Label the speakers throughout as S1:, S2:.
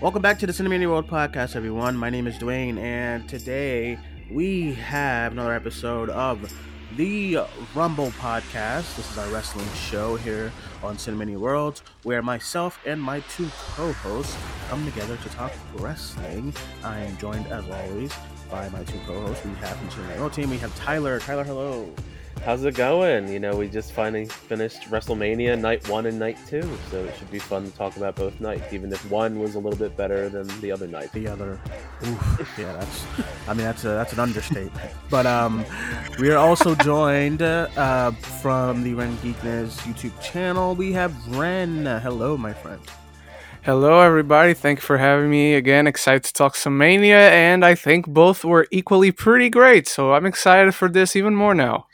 S1: Welcome back to the Cinemania World Podcast, everyone. My name is Duane, and today we have another episode of the Rumble Podcast. This is our wrestling show here on Cinemania World, where myself and my two co-hosts come together to talk wrestling. I am joined, as always, by my two co-hosts. We have from Cinemania World team. We have Tyler. Tyler, hello.
S2: How's it going? You know, we just finally finished WrestleMania night one and night two, so it should be fun to talk about both nights, even if one was a little bit better than the other night.
S1: The other, oof, yeah, that's. I mean, that's a that's an understatement. But um, we are also joined uh, from the Ren Geekness YouTube channel. We have Ren. Hello, my friend.
S3: Hello, everybody. Thank you for having me again. Excited to talk some Mania, and I think both were equally pretty great. So I'm excited for this even more now.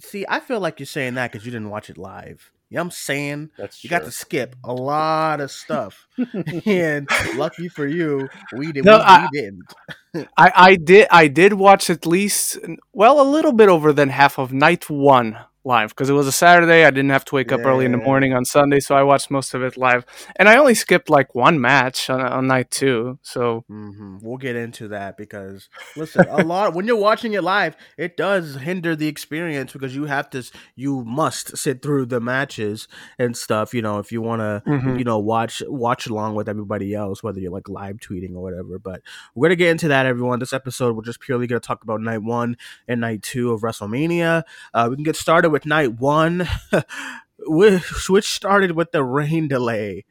S1: See, I feel like you're saying that because you didn't watch it live. You know what I'm saying?
S2: That's
S1: you
S2: true.
S1: got to skip a lot of stuff. and lucky for you, we, did,
S3: No,
S1: we,
S3: I-
S1: we didn't.
S3: I, I did I did watch at least well a little bit over than half of night one live because it was a Saturday. I didn't have to wake up early in the morning on Sunday, so I watched most of it live. And I only skipped like one match on, on night two. So
S1: hmm We'll get into that because listen, a lot when you're watching it live, it does hinder the experience because you have to, you must sit through the matches and stuff. You know, if you want to,
S3: Mhm.
S1: you know, watch watch along with everybody else, whether you're like live tweeting or whatever. But we're gonna get into that, everyone. This episode, we're just purely gonna talk about night one and night two of WrestleMania. Uh, we can get started with night one, which which started with the rain delay.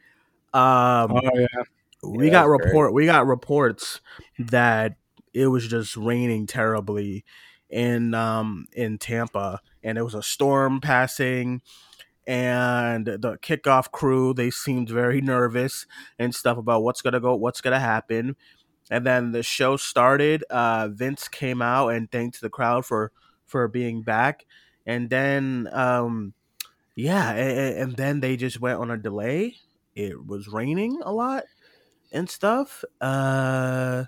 S1: Um,
S3: oh yeah,
S1: we
S2: Yeah,
S1: got
S2: that's great.
S1: report we got reports that it was just raining terribly in um in Tampa and it was a storm passing and the kickoff crew they seemed very nervous and stuff about what's gonna go what's gonna happen and then the show started uh Vince came out and thanked the crowd for for being back and then um yeah and, and then they just went on a delay it was raining a lot and stuff. Uh,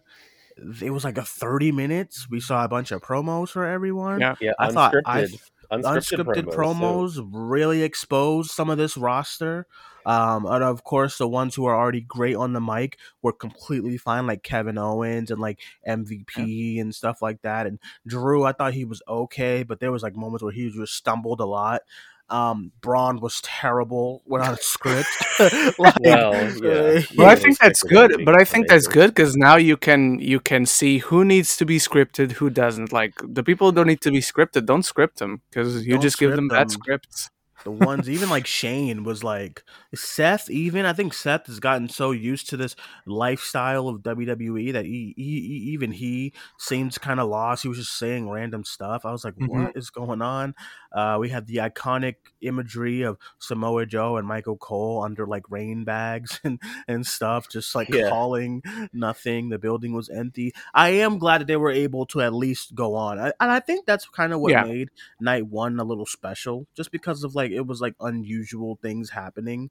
S1: it was like a thirty minutes. We saw a bunch of promos for everyone.
S3: Yeah.
S2: Yeah,
S1: I thought I
S2: unscripted, unscripted,
S1: unscripted
S2: promos.
S1: promos really exposed some of this roster. Um, and of course, the ones who are already great on the mic were completely fine, like Kevin Owens and like MVP and stuff like that. And Drew, I thought he was okay, but there was like moments where he just stumbled a lot. Um, Braun was terrible without a script. like,
S2: Well,
S1: uh,
S2: yeah.
S3: But I think that's good. But I think that's good because now you can you can see who needs to be scripted, who doesn't. Like the people who don't need to be scripted, don't script them because you
S1: Don't
S3: just give
S1: script
S3: them bad
S1: them.
S3: scripts.
S1: The ones even like Shane was like Seth even I think Seth has gotten so used to this lifestyle of WWE that he, he, he- even he seems kind of lost he was just saying random stuff I was like
S3: Mhm.
S1: what is going on uh, we had the iconic imagery of Samoa Joe and Michael Cole under like rain bags and and stuff just like
S2: Yeah.
S1: calling nothing the building was empty I am glad that they were able to at least go on I, and I think that's kind of what
S3: Yeah.
S1: made night one a little special just because of like it was like unusual things happening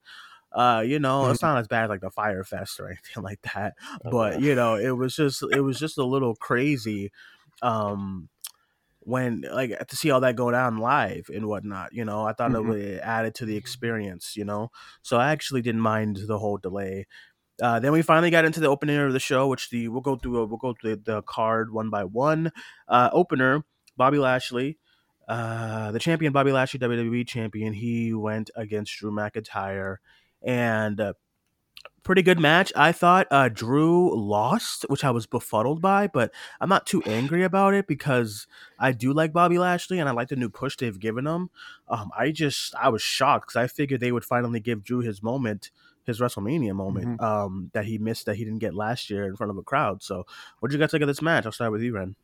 S1: uh you know
S3: Mm-hmm.
S1: it's not as bad as like the Fyre Fest or anything like that
S2: Oh,
S1: but you know it was just it was just a little crazy um when like to see all that go down live and whatnot you know i thought
S3: Mhm.
S1: it would added to the experience you know so i actually didn't mind the whole delay uh, then we finally got into the opening of the show, which the we'll go through we'll go through the card one by one. Uh, opener, Bobby Lashley, uh, the champion Bobby Lashley, WWE champion. He went against Drew McIntyre, and uh, pretty good match. I thought uh, Drew lost, which I was befuddled by, but I'm not too angry about it because I do like Bobby Lashley and I like the new push they've given him. Um, I just I was shocked because I figured they would finally give Drew his moment, his WrestleMania moment, um, that he missed that he didn't get last year in front of a crowd. So, what did you guys think of this match? I'll start with you, Ren.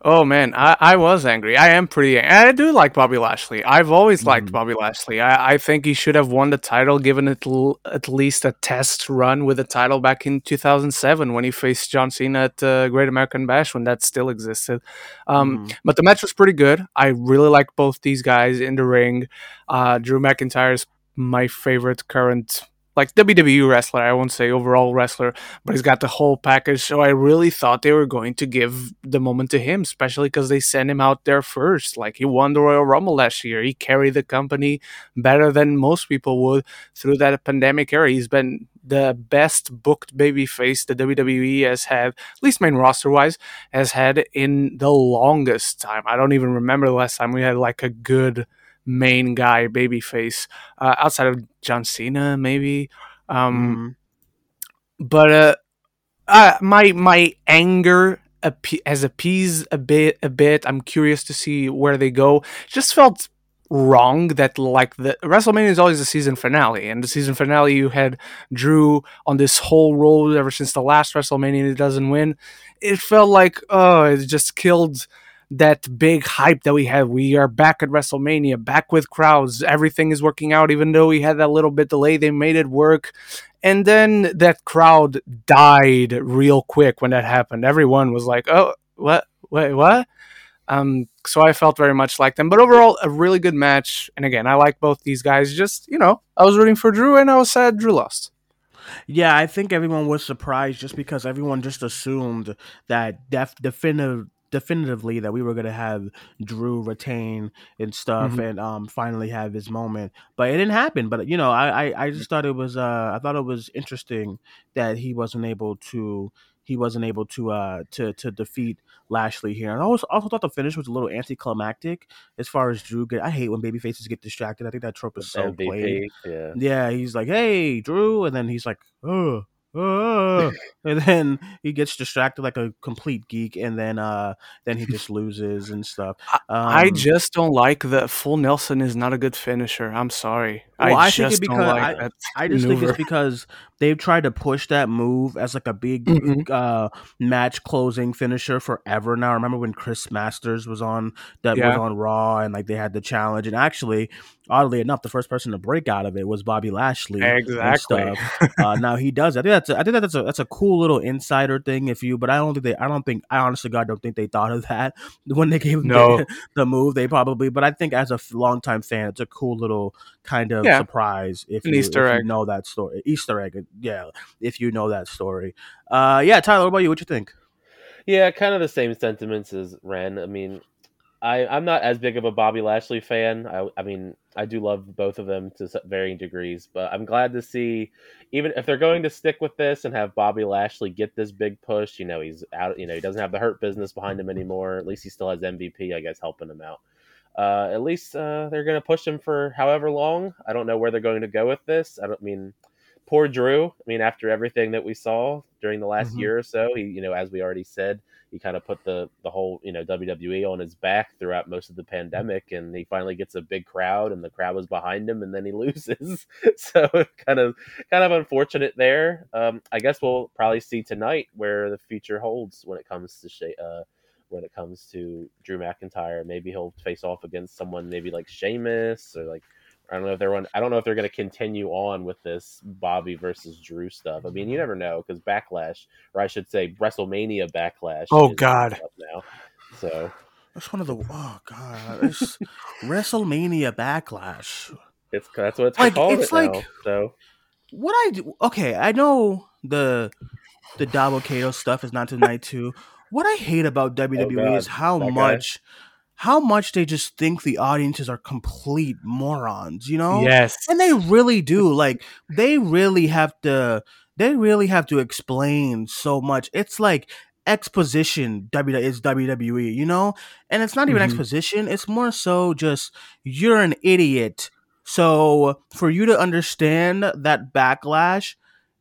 S3: Oh man, I, I was angry. I am pretty. ang- I do like Bobby Lashley. I've always liked
S1: Mhm.
S3: Bobby Lashley. I, I think he should have won the title, given it l- at least a test run with the title back in 2007 when he faced John Cena at uh, Great American Bash when that still existed. Um,
S1: Mhm.
S3: But the match was pretty good. I really like both these guys in the ring. Uh, Drew McIntyre is my favorite current like WWE wrestler. I won't say overall wrestler, but he's got the whole package. So I really thought they were going to give the moment to him, especially because they sent him out there first. Like he won the Royal Rumble last year. He carried the company better than most people would through that pandemic era. He's been the best booked babyface the WWE has had, at least main roster wise, has had in the longest time. I don't even remember the last time we had like a good main guy babyface uh, outside of John Cena, maybe. Um, mm-hmm. But uh, uh, my my anger has appeased a bit. A bit. I'm curious to see where they go. Just felt wrong that like the WrestleMania is always the season finale, and the season finale you had Drew on this whole road ever since the last WrestleMania. It doesn't win. It felt like oh, it just killed that big hype that we had. We are back at WrestleMania, back with crowds. Everything is working out, even though we had that little bit delay. They made it work. And then that crowd died real quick when that happened. Everyone was like, oh, what? Wait, what? Um, so I felt very much like them. But overall, a really good match. And again, I like both these guys. Just, you know, I was rooting for Drew and I was sad Drew lost.
S1: Yeah, I think everyone was surprised just because everyone just assumed that def- definitive definitively that we were gonna have Drew retain and stuff, mm-hmm. and um finally have his moment. But it didn't happen. But you know, I, I I just thought it was uh I thought it was interesting that he wasn't able to he wasn't able to uh to to defeat Lashley here. And I also, also thought the finish was a little anticlimactic as far as Drew get. I hate when baby faces get distracted. I think that trope is so MVP, played. Yeah. Yeah, he's like, "Hey, Drew," and then he's like, "Oh, and then he gets distracted like a complete geek, and then uh, then he just loses and stuff.
S3: Um, I just don't like that. full Nelson is not a good finisher. I'm sorry. Well, I, I think it because like
S1: I, I just maneuver. think it's because they've tried to push that move as like a big mm-hmm. uh, match closing finisher forever now. I remember when Chris Masters was on that yeah. was on Raw and like they had the challenge, and actually, oddly enough, the first person to break out of it was Bobby Lashley.
S3: Exactly.
S1: uh, now he does. I think that's a, I think that's a that's a cool little insider thing. If you, but I don't think they. I don't think. I honestly, God, don't think they thought of that when they gave no. the, the move. They probably, but I think as a longtime fan, it's a cool little kind of yeah. surprise if, you, Easter if egg. you know that story. Easter egg, yeah. If you know that story, uh, yeah. Tyler, what about you? What you think?
S2: Yeah, kind of the same sentiments as Ren. I mean, I I'm not as big of a Bobby Lashley fan. I I mean, I do love both of them to varying degrees, but I'm glad to see even if they're going to stick with this and have Bobby Lashley get this big push. You know, he's out. You know, he doesn't have the hurt business behind him anymore. At least he still has MVP, I guess, helping him out uh, at least uh, they're going to push him for however long. I don't know where they're going to go with this. I don't mean poor Drew. I mean, after everything that we saw during the last mm-hmm. year or so, he, you know, as we already said, he kind of put the the whole you know WWE on his back throughout most of the pandemic, and he finally gets a big crowd, and the crowd was behind him, and then he loses. so kind of kind of unfortunate there. Um, I guess we'll probably see tonight where the future holds when it comes to uh, when it comes to Drew McIntyre. Maybe he'll face off against someone maybe like Sheamus or like I don't know if they're one. I don't know if they're going to continue on with this Bobby versus Drew stuff. I mean, you never know because Backlash, or I should say WrestleMania Backlash.
S3: Oh God!
S2: Now, so
S1: that's one of the oh God, it's WrestleMania Backlash.
S2: It's that's what it's like. It's it like now, so
S1: what I do. Okay, I know the the Dabba-Kato stuff is not tonight too. What I hate about WWE oh is how that much guy. how much they just think the audiences are complete morons, you know?
S3: Yes.
S1: And they really do. Like they really have to they really have to explain so much. It's like exposition W is WWE, you know? And it's not even mm-hmm. exposition, it's more so just you're an idiot. So for you to understand that backlash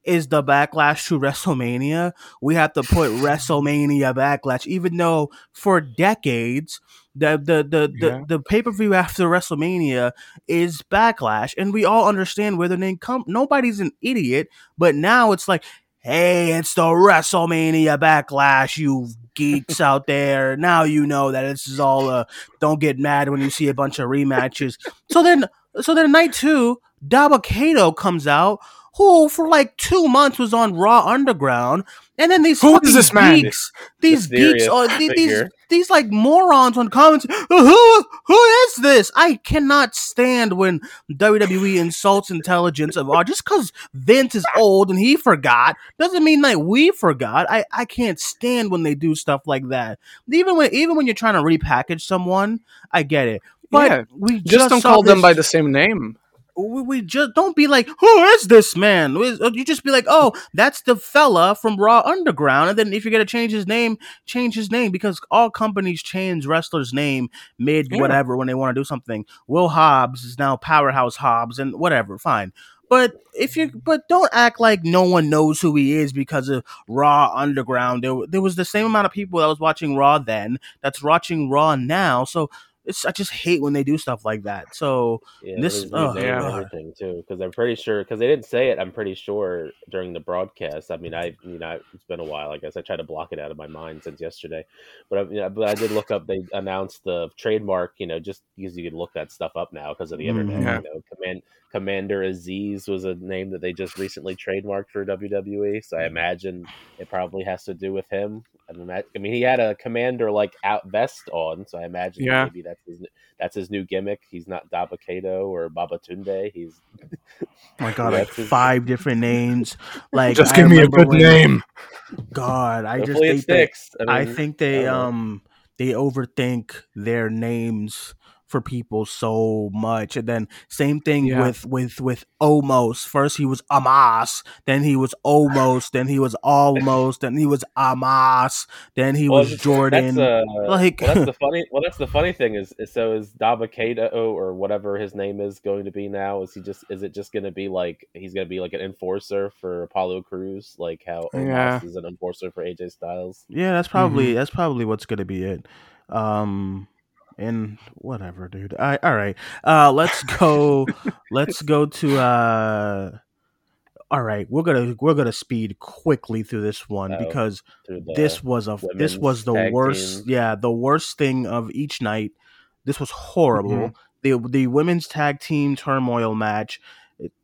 S1: is the backlash to WrestleMania. We have to put WrestleMania backlash, even though for decades the the the yeah. the, the pay per view after WrestleMania is backlash, and we all understand where the name come. Nobody's an idiot, but now it's like, hey, it's the WrestleMania backlash, you geeks out there. Now you know that this is all. Uh, don't get mad when you see a bunch of rematches. So then, so then night two, Dabba-Kato comes out who for like two months was on Raw Underground, and then these
S3: who is this man?
S1: Geeks, these geeks, oh, these, these like morons on comments. Who who is this? I cannot stand when WWE insults intelligence of oh, just because Vince is old and he forgot doesn't mean that we forgot. I I can't stand when they do stuff like that. Even when even when you're trying to repackage someone, I get it. But
S3: Yeah,
S1: we
S3: Just,
S1: just,
S3: don't
S1: saw
S3: call them by the same name.
S1: We, we just don't be like, who is this man? Uh, you just be like, oh, that's the fella from Raw Underground. And then if you're gonna change his name, change his name because all companies change wrestlers' name mid
S3: Yeah.
S1: whatever when they want to do something. Will Hobbs is now Powerhouse Hobbs and whatever, fine. But if you, but don't act like no one knows who he is because of Raw Underground. There, there was the same amount of people that was watching Raw then that's watching Raw now. So it's, I just hate when they do stuff like that. So
S2: Yeah,
S1: This-
S2: this,
S1: oh,
S3: yeah.
S2: everything too, because I'm pretty sure because they didn't say it. I'm pretty sure during the broadcast. I mean, I you know it's been a while. I guess I tried to block it out of my mind since yesterday, but I, you know, but I did look up. They announced the trademark. You know, just because you can look that stuff up now because of the internet.
S3: Mhm.
S2: You know, Command Commander Aziz was a name that they just recently trademarked for WWE. So I imagine it probably has to do with him. I mean, I I mean, he had a commander like out vest on, so I imagine
S3: Yeah.
S2: maybe that's his that's his new gimmick. He's not Dabba-Kato or Babatunde. He's
S1: Oh my god, like
S2: it's-
S1: five different names. Like
S3: Just
S1: I
S3: give me a good
S1: when-
S3: name.
S1: God, I just
S2: hopefully it
S1: think they. I
S2: mean,
S1: think they
S2: I
S1: um they overthink their names for people so much and then same thing
S3: Yeah.
S1: with with with almost. First he was Amas, then he was almost, then he was almost, then he was Amas, then he
S2: Well,
S1: was Jordan.
S2: That's, uh,
S1: like-
S2: well, that's the funny. Well, that's the funny thing is, is so is Dabba-Kato or whatever his name is going to be now? Is he just? Is it just going to be like he's going to be like an enforcer for Apollo Crews, like how Omos
S3: Yeah.
S2: is an enforcer for AJ Styles?
S1: Yeah, that's probably that's probably what's gonna be it. Um and whatever, dude. I all right. Uh let's go let's go to uh all right, we're gonna we're gonna speed quickly through this one
S2: Oh,
S1: because this was a this was the worst
S2: team.
S1: yeah the worst thing of each night this was horrible the the women's tag team turmoil match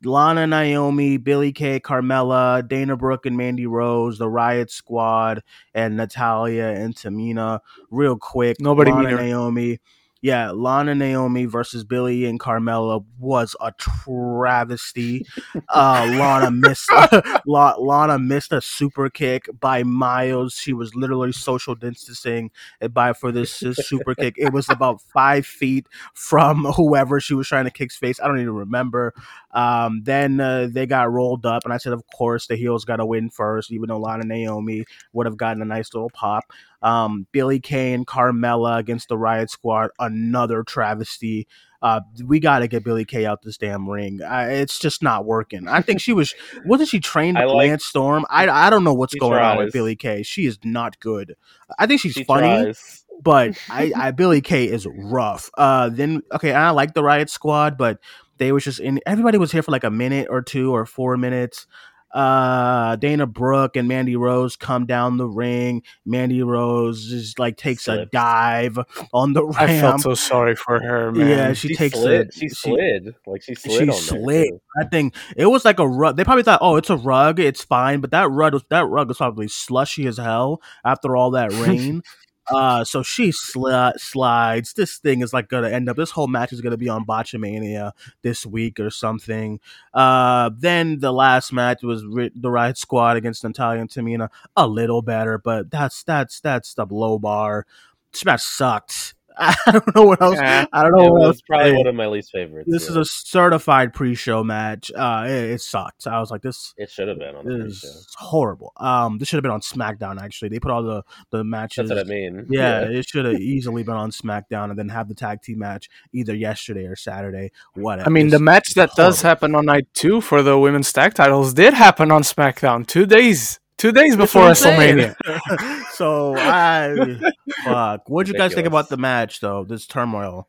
S1: lana naomi billie kay carmella dana brooke and mandy rose the riot squad and natalya and tamina. Real quick
S3: Nobody
S1: lana naomi yeah, Lana Naomi versus Billie and Carmella was a travesty. Uh, Lana missed La- Lana missed a super kick by miles. She was literally social distancing by for this, this super kick. It was about five feet from whoever she was trying to kick's face. I don't even remember. Um, then uh, they got rolled up, and I said, of course, the heels got to win first, even though Lana Naomi would have gotten a nice little pop. Um, Billie Kane, and Carmella against the Riot Squad, another travesty. Uh, we got to get Billie Kay out this damn ring. I, it's just not working. I think she was wasn't she trained with
S2: like-
S1: Lance Storm? I I don't know what's going on with. Billie Kay. She is not good. I think she's
S2: She
S1: funny
S2: tries.
S1: but I, I Billie Kay is rough. Uh, then okay, I like the Riot Squad, but they was just in. Everybody was here for like a minute or two or four minutes. Uh, Dana Brooke and Mandy Rose come down the ring. Mandy Rose just like takes a dive on the ramp.
S3: I felt so sorry for her, man.
S1: Yeah, she,
S2: She,
S1: takes
S2: slid.
S1: it.
S2: She slid. Like she slid
S1: she
S2: on
S1: slid. That thing, it was like a rug. They probably thought, oh, it's a rug, it's fine. But that rug was that rug was probably slushy as hell after all that rain. Uh, so she sli- slides. This thing is like gonna end up. This whole match is gonna be on Botchamania this week or something. Uh, then the last match was Ri- the Riot Squad against Natalya and Tamina. A little better, but that's that's that's the low bar. This match sucked. I don't know what else.
S3: Yeah.
S1: I don't know
S2: It
S1: what else.
S2: was
S1: to
S2: probably
S1: say.
S2: one of my least favorites.
S1: This
S2: yeah.
S1: is a certified pre-show match. Uh, it, it sucked. I was like, this
S2: It should have been on the
S1: is
S2: pre-show.
S1: horrible. Um, this should have been on SmackDown. Actually, they put all the the matches.
S2: That's what I mean.
S1: Yeah, it should have easily been on SmackDown and then have the tag team match either yesterday or Saturday. Whatever.
S3: I mean, the match that does happen on night two for the women's tag titles did happen on SmackDown two days, two days before
S1: what I'm saying.
S3: WrestleMania.
S1: so I fuck. What'd you guys think about the match though? This turmoil.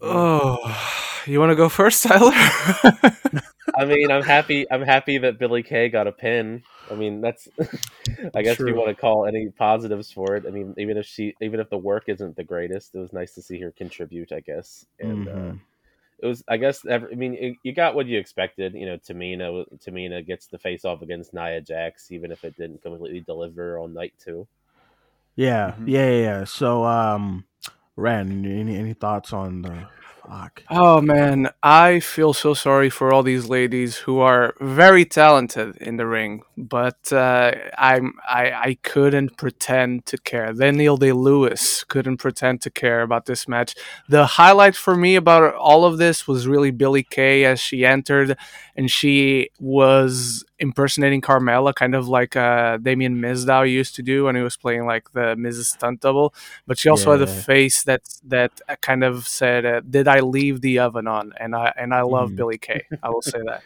S3: Oh, you want to go first, Tyler?
S2: I mean, I'm happy. I'm happy that Billie Kay got a pin. I mean, that's. I guess if
S1: True.
S2: you want to call any positives for it. I mean, even if she, even if the work isn't the greatest, it was nice to see her contribute. I guess, and uh,
S1: Mhm.
S2: It was. I guess. Every, I mean, it, you got what you expected. You know, Tamina. Tamina gets the face off against Nia Jax, even if it didn't completely deliver on night two.
S1: Yeah,
S3: Mhm.
S1: yeah, yeah, yeah. So, um, Ren, any any thoughts on the fuck?
S3: Oh man, I feel so sorry for all these ladies who are very talented in the ring, but uh, I'm I I couldn't pretend to care. Daniel Day-Lewis couldn't pretend to care about this match. The highlight for me about all of this was really Billie Kay as she entered and she was impersonating Carmella, kind of like uh, Damien Mizdow used to do when he was playing like the Miz's Stunt Double. But she also had a face that that uh, kind of said, uh, "Did I leave the oven on?" And I and I love
S1: Mhm.
S3: Billie Kay. I will say that.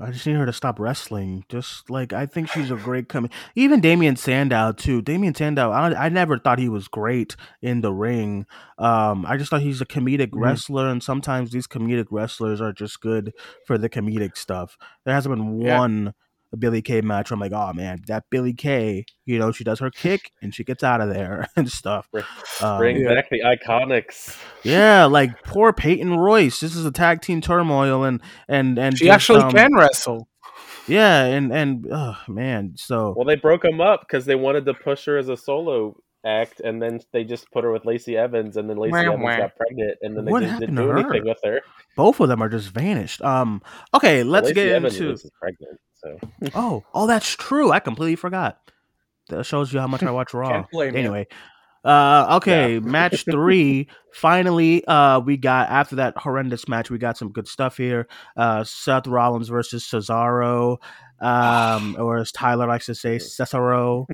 S1: I just need her to stop wrestling. Just like I think she's a great coming. Even Damien Sandow too. Damien Sandow. I, I never thought he was great in the ring. Um, I just thought he's a comedic
S3: Mhm.
S1: wrestler, and sometimes these comedic wrestlers are just good for the comedic stuff. There hasn't been
S3: Yeah.
S1: one Billie Kay match I'm like, oh man, that Billie Kay. You know, she does her kick and she gets out of there and stuff.
S2: Bring,
S1: Um,
S2: back the iconics.
S1: yeah, like poor Peyton Royce. This is a tag team turmoil, and and and
S3: She
S1: just,
S3: actually
S1: um,
S3: can wrestle.
S1: Yeah, and and oh man, so
S2: Well, they broke them up because they wanted to push her as a solo act, and then they just put her with Lacey Evans, and then Lacey
S3: Wah,
S2: Evans
S3: wah.
S2: got pregnant, and then they
S1: What
S2: just
S1: happened
S2: didn't
S1: to
S2: do anything with her.
S1: both of them are just vanished. Um, okay, let's
S2: Lacey
S1: get
S2: Evans
S1: into.
S2: is pregnant, so
S1: Oh, oh, that's true. I completely forgot. That shows you how much I watch Raw.
S3: Can't blame you.
S1: anyway, uh, okay,
S2: Yeah.
S1: match three. Finally, uh, we got after that horrendous match, we got some good stuff here. Uh, Seth Rollins versus Cesaro, um, or as Tyler likes to say, Cesaro.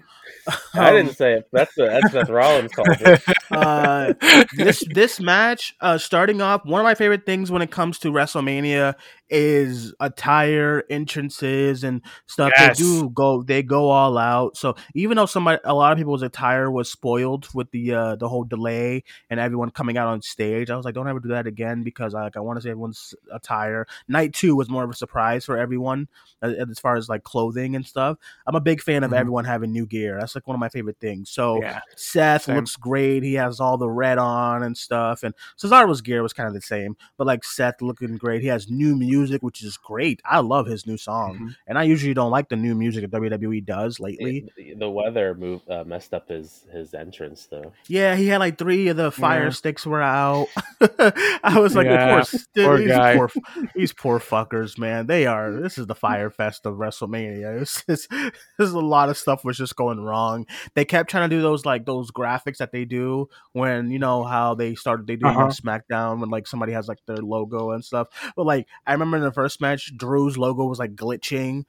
S2: I
S1: Um,
S2: didn't say it. That's the that's Seth Rollins called it.
S1: Uh, this this match, uh, starting off, one of my favorite things when it comes to WrestleMania is attire, entrances, and stuff.
S3: Yes.
S1: They do go, they go all out. So even though somebody, a lot of people's attire was spoiled with the uh, the whole delay and everyone coming out on stage, I was like, don't ever do that again because like I want to see everyone's attire. Night two was more of a surprise for everyone as, as far as like clothing and stuff. I'm a big fan of
S3: Mhm.
S1: everyone having new gear. That's like one of my favorite things. So.
S3: yeah,
S1: Seth
S3: Same.
S1: looks great. He has all the red on and stuff. And Cesaro's gear was kind of the same, but like Seth looking great. He has new music, which is great. I love his new song.
S3: Mhm.
S1: And I usually don't like the new music that WWE does lately.
S2: The- The weather move uh, messed up his his entrance though.
S1: Yeah, he had like three of the fire
S3: Yeah.
S1: sticks were out. I was like,
S3: Yeah,
S1: course,
S3: poor
S1: these
S3: guy.
S1: poor, these poor fuckers, man. They are. This is the Fyre Fest of WrestleMania. It's, it's, there's a lot of stuff was just going wrong. They kept trying to do those like those graphics that they do when you know how they started they do
S3: Uh-huh.
S1: on SmackDown when like somebody has like their logo and stuff. But like I remember in the first match, Drew's logo was like glitching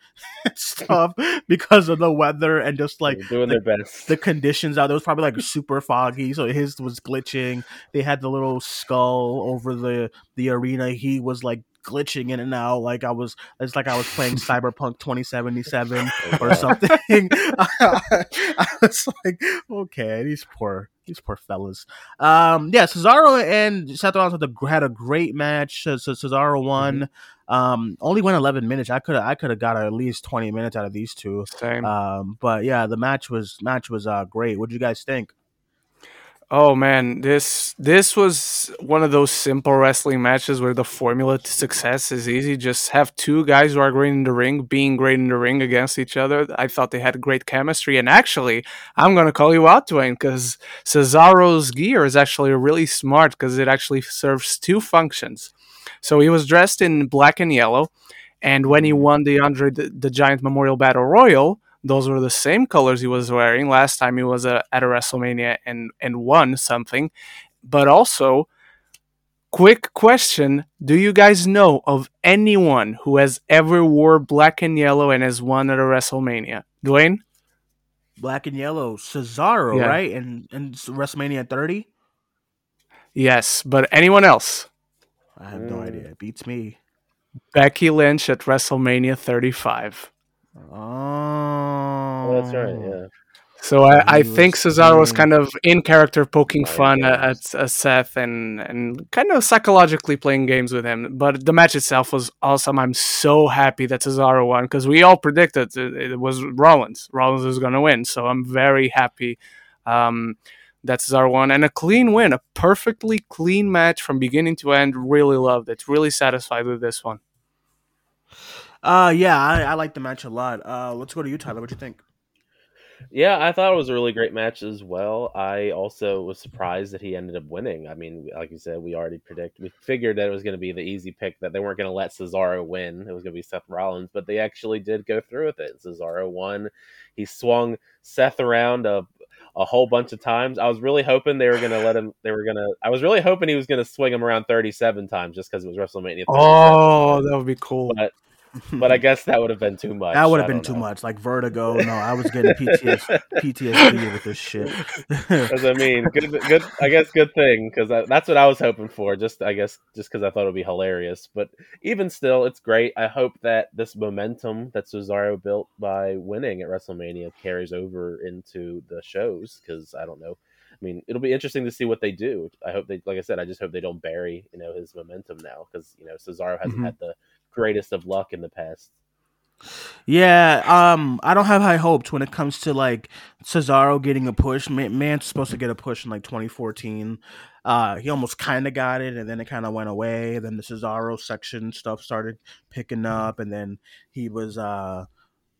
S1: and stuff because of the weather and just like
S2: They're doing
S1: the-
S2: their best.
S1: the conditions out. It was probably like super foggy, so his was glitching. They had the little skull over the the arena. He was like glitching in and out, like I was. It's like I was playing Cyberpunk 2077 or something. I was like, okay, these poor these poor fellas. Um, yeah, Cesaro and Seth Rollins had a, had a great match. Cesaro won. Um, only went 11 minutes. I could I could have got at least 20 minutes out of these two.
S3: same.
S1: Um, but yeah, the match was match was uh great. What do you guys think?
S3: Oh man, this this was one of those simple wrestling matches where the formula to success is easy. Just have two guys who are great in the ring, being great in the ring against each other. I thought they had great chemistry, and actually, I'm gonna call you out, Duane, because Cesaro's gear is actually really smart because it actually serves two functions. So he was dressed in black and yellow, and when he won the Andre the, the Giant Memorial Battle Royal, those were the same colors he was wearing last time he was uh, at a WrestleMania and and won something. But also, quick question: Do you guys know of anyone who has ever wore black and yellow and has won at a WrestleMania? Duane?
S1: Black and yellow, Cesaro,
S3: Yeah.
S1: right? And and WrestleMania 30.
S3: Yes, but anyone else?
S1: I have no
S2: Mm.
S1: idea. It beats me.
S3: Becky Lynch at WrestleMania 35.
S1: Oh,
S2: Oh, that's right. Yeah.
S3: So I, I think
S1: was
S3: Cesaro was kind of in character poking fun at, at, at Seth and, and kind of psychologically playing games with him. But the match itself was awesome. I'm so happy that Cesaro won because we all predicted it, it was Rollins. Rollins was going to win. So I'm very happy um, that Cesaro won and a clean win, a perfectly clean match from beginning to end. Really loved it. Really satisfied with this one.
S1: Uh, yeah, I, I like the match a lot. Uh, let's go to you, Tyler. What do you think?
S2: Yeah, I thought it was a really great match as well. I also was surprised that he ended up winning. I mean, like you said, we already predict we figured that it was going to be the easy pick that they weren't going to let Cesaro win. It was going to be Seth Rollins, but they actually did go through with it. Cesaro won. He swung Seth around a a whole bunch of times. I was really hoping they were going to let him. They were going to. I was really hoping he was going to swing him around thirty-seven times just because it was WrestleMania. 37.
S3: Oh, that would be cool.
S2: But but I guess that would have been too much.
S1: That would have been too
S2: know.
S1: much. Like vertigo. No, I was getting PTS, PTSD with this shit.
S2: Because I mean, good, good. I guess good thing because that's what I was hoping for. Just I guess just because I thought it would be hilarious. But even still, it's great. I hope that this momentum that Cesaro built by winning at WrestleMania carries over into the shows. Because I don't know. I mean, it'll be interesting to see what they do. I hope they, like I said, I just hope they don't bury you know his momentum now because you know Cesaro hasn't
S1: Mhm.
S2: had the greatest of luck in the past.
S1: Yeah, um, I don't have high hopes when it comes to like Cesaro getting a push. Man, man's supposed to get a push in like 2014. Uh, he almost kind of got it, and then it kind of went away. Then the Cesaro section stuff started picking up, and then he was, uh,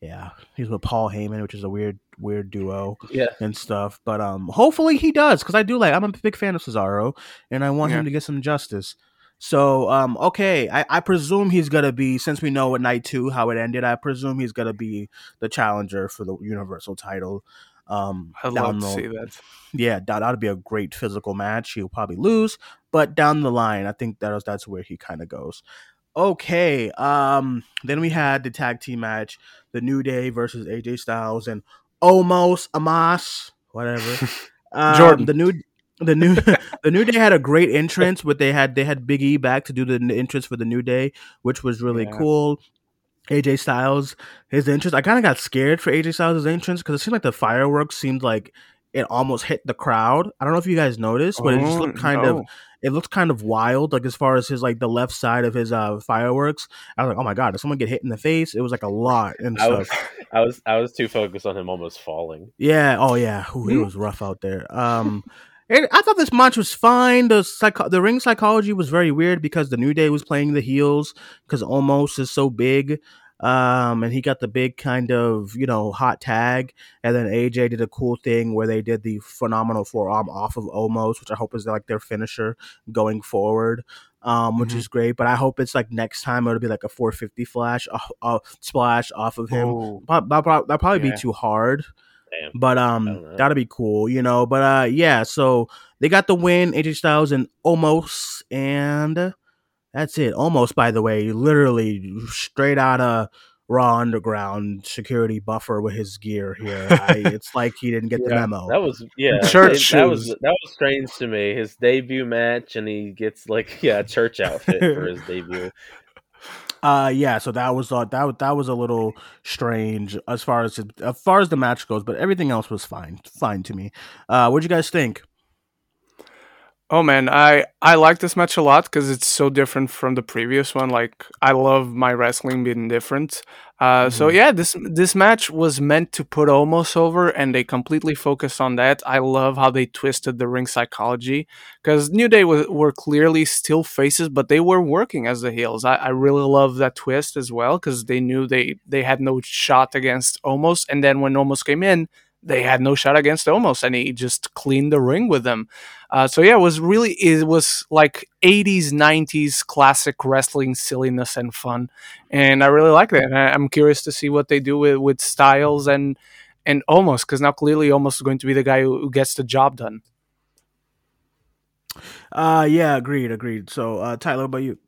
S1: yeah, he's with Paul Heyman, which is a weird, weird duo
S2: Yeah,
S1: and stuff. But um, hopefully he does because I do like. I'm a big fan of Cesaro, and I want
S3: Yeah.
S1: him to get some justice. So um, okay, I, I presume he's gonna be since we know at night two how it ended. I presume he's gonna be the challenger for the Universal title. Um,
S3: I'd love to see that.
S1: yeah, that that'd be a great physical match. He'll probably lose, but down the line, I think that's that's where he kind of goes. Okay, um, then we had the tag team match, the New Day versus AJ Styles and Omos Amas, whatever. Um,
S3: Jordan.
S1: the new, the new, the New Day had a great entrance, but they had they had Big E back to do the entrance for the New Day, which was really
S3: Yeah.
S1: cool. AJ Styles, his entrance, I kind of got scared for AJ Styles' entrance because it seemed like the fireworks seemed like it almost hit the crowd. I don't know if you guys noticed, but it just
S3: Oh,
S1: looked kind of it looked kind of wild, like as far as his like the left side of his uh fireworks. I was like, oh my god, did someone get hit in the face? It was like a lot and
S2: I
S1: stuff.
S2: was, I was, I was too focused on him almost falling.
S1: Yeah. Oh yeah. Ooh, it
S3: Hmm.
S1: was rough out there. Um, it, I thought this match was fine. The psycho- the ring psychology was very weird because the New Day was playing the heels because Omos is so big. Um, and he got the big kind of you know hot tag, and then AJ did a cool thing where they did the phenomenal forearm off of Omos, which I hope is like their finisher going forward. Um, which
S3: Mhm.
S1: is great, but I hope it's like next time it'll be like a 450 flash, uh, uh, splash off of him.
S3: Oh,
S1: that'll probably
S3: Yeah.
S1: be too hard,
S2: Damn.
S1: but um, that'll be cool, you know. But uh, yeah. So they got the win, AJ Styles and Omos, and that's it. Omos, by the way, literally straight out of Raw Underground security buffer with his gear here. I, it's like he didn't get the memo.
S2: That was yeah.
S3: Church
S2: it- that was that was strange to me. His debut match, and he gets like yeah, a church outfit for his debut.
S1: Uh, yeah. So that was uh, that that was a little strange as far as as far as the match goes, but everything else was fine, fine to me. Uh, what'd you guys think?
S3: Oh man, I I like this match a lot because it's so different from the previous one. Like I love my wrestling being different. Uh, So
S1: Mhm.
S3: yeah, this this match was meant to put Omos over, and they completely focused on that. I love how they twisted the ring psychology because New Day was, were clearly still faces, but they were working as the heels. I, I really love that twist as well because they knew they they had no shot against Omos, and then when Omos came in, they had no shot against Omos, and he just cleaned the ring with them. Uh, so yeah, it was really it was like 80s 90s classic wrestling silliness and fun, and I really like that. And I, I'm curious to see what they do with with Styles and and Omos because now clearly Omos is going to be the guy who, who gets the job done.
S1: Uh, yeah, agreed, agreed. So, uh, Tyler, about you?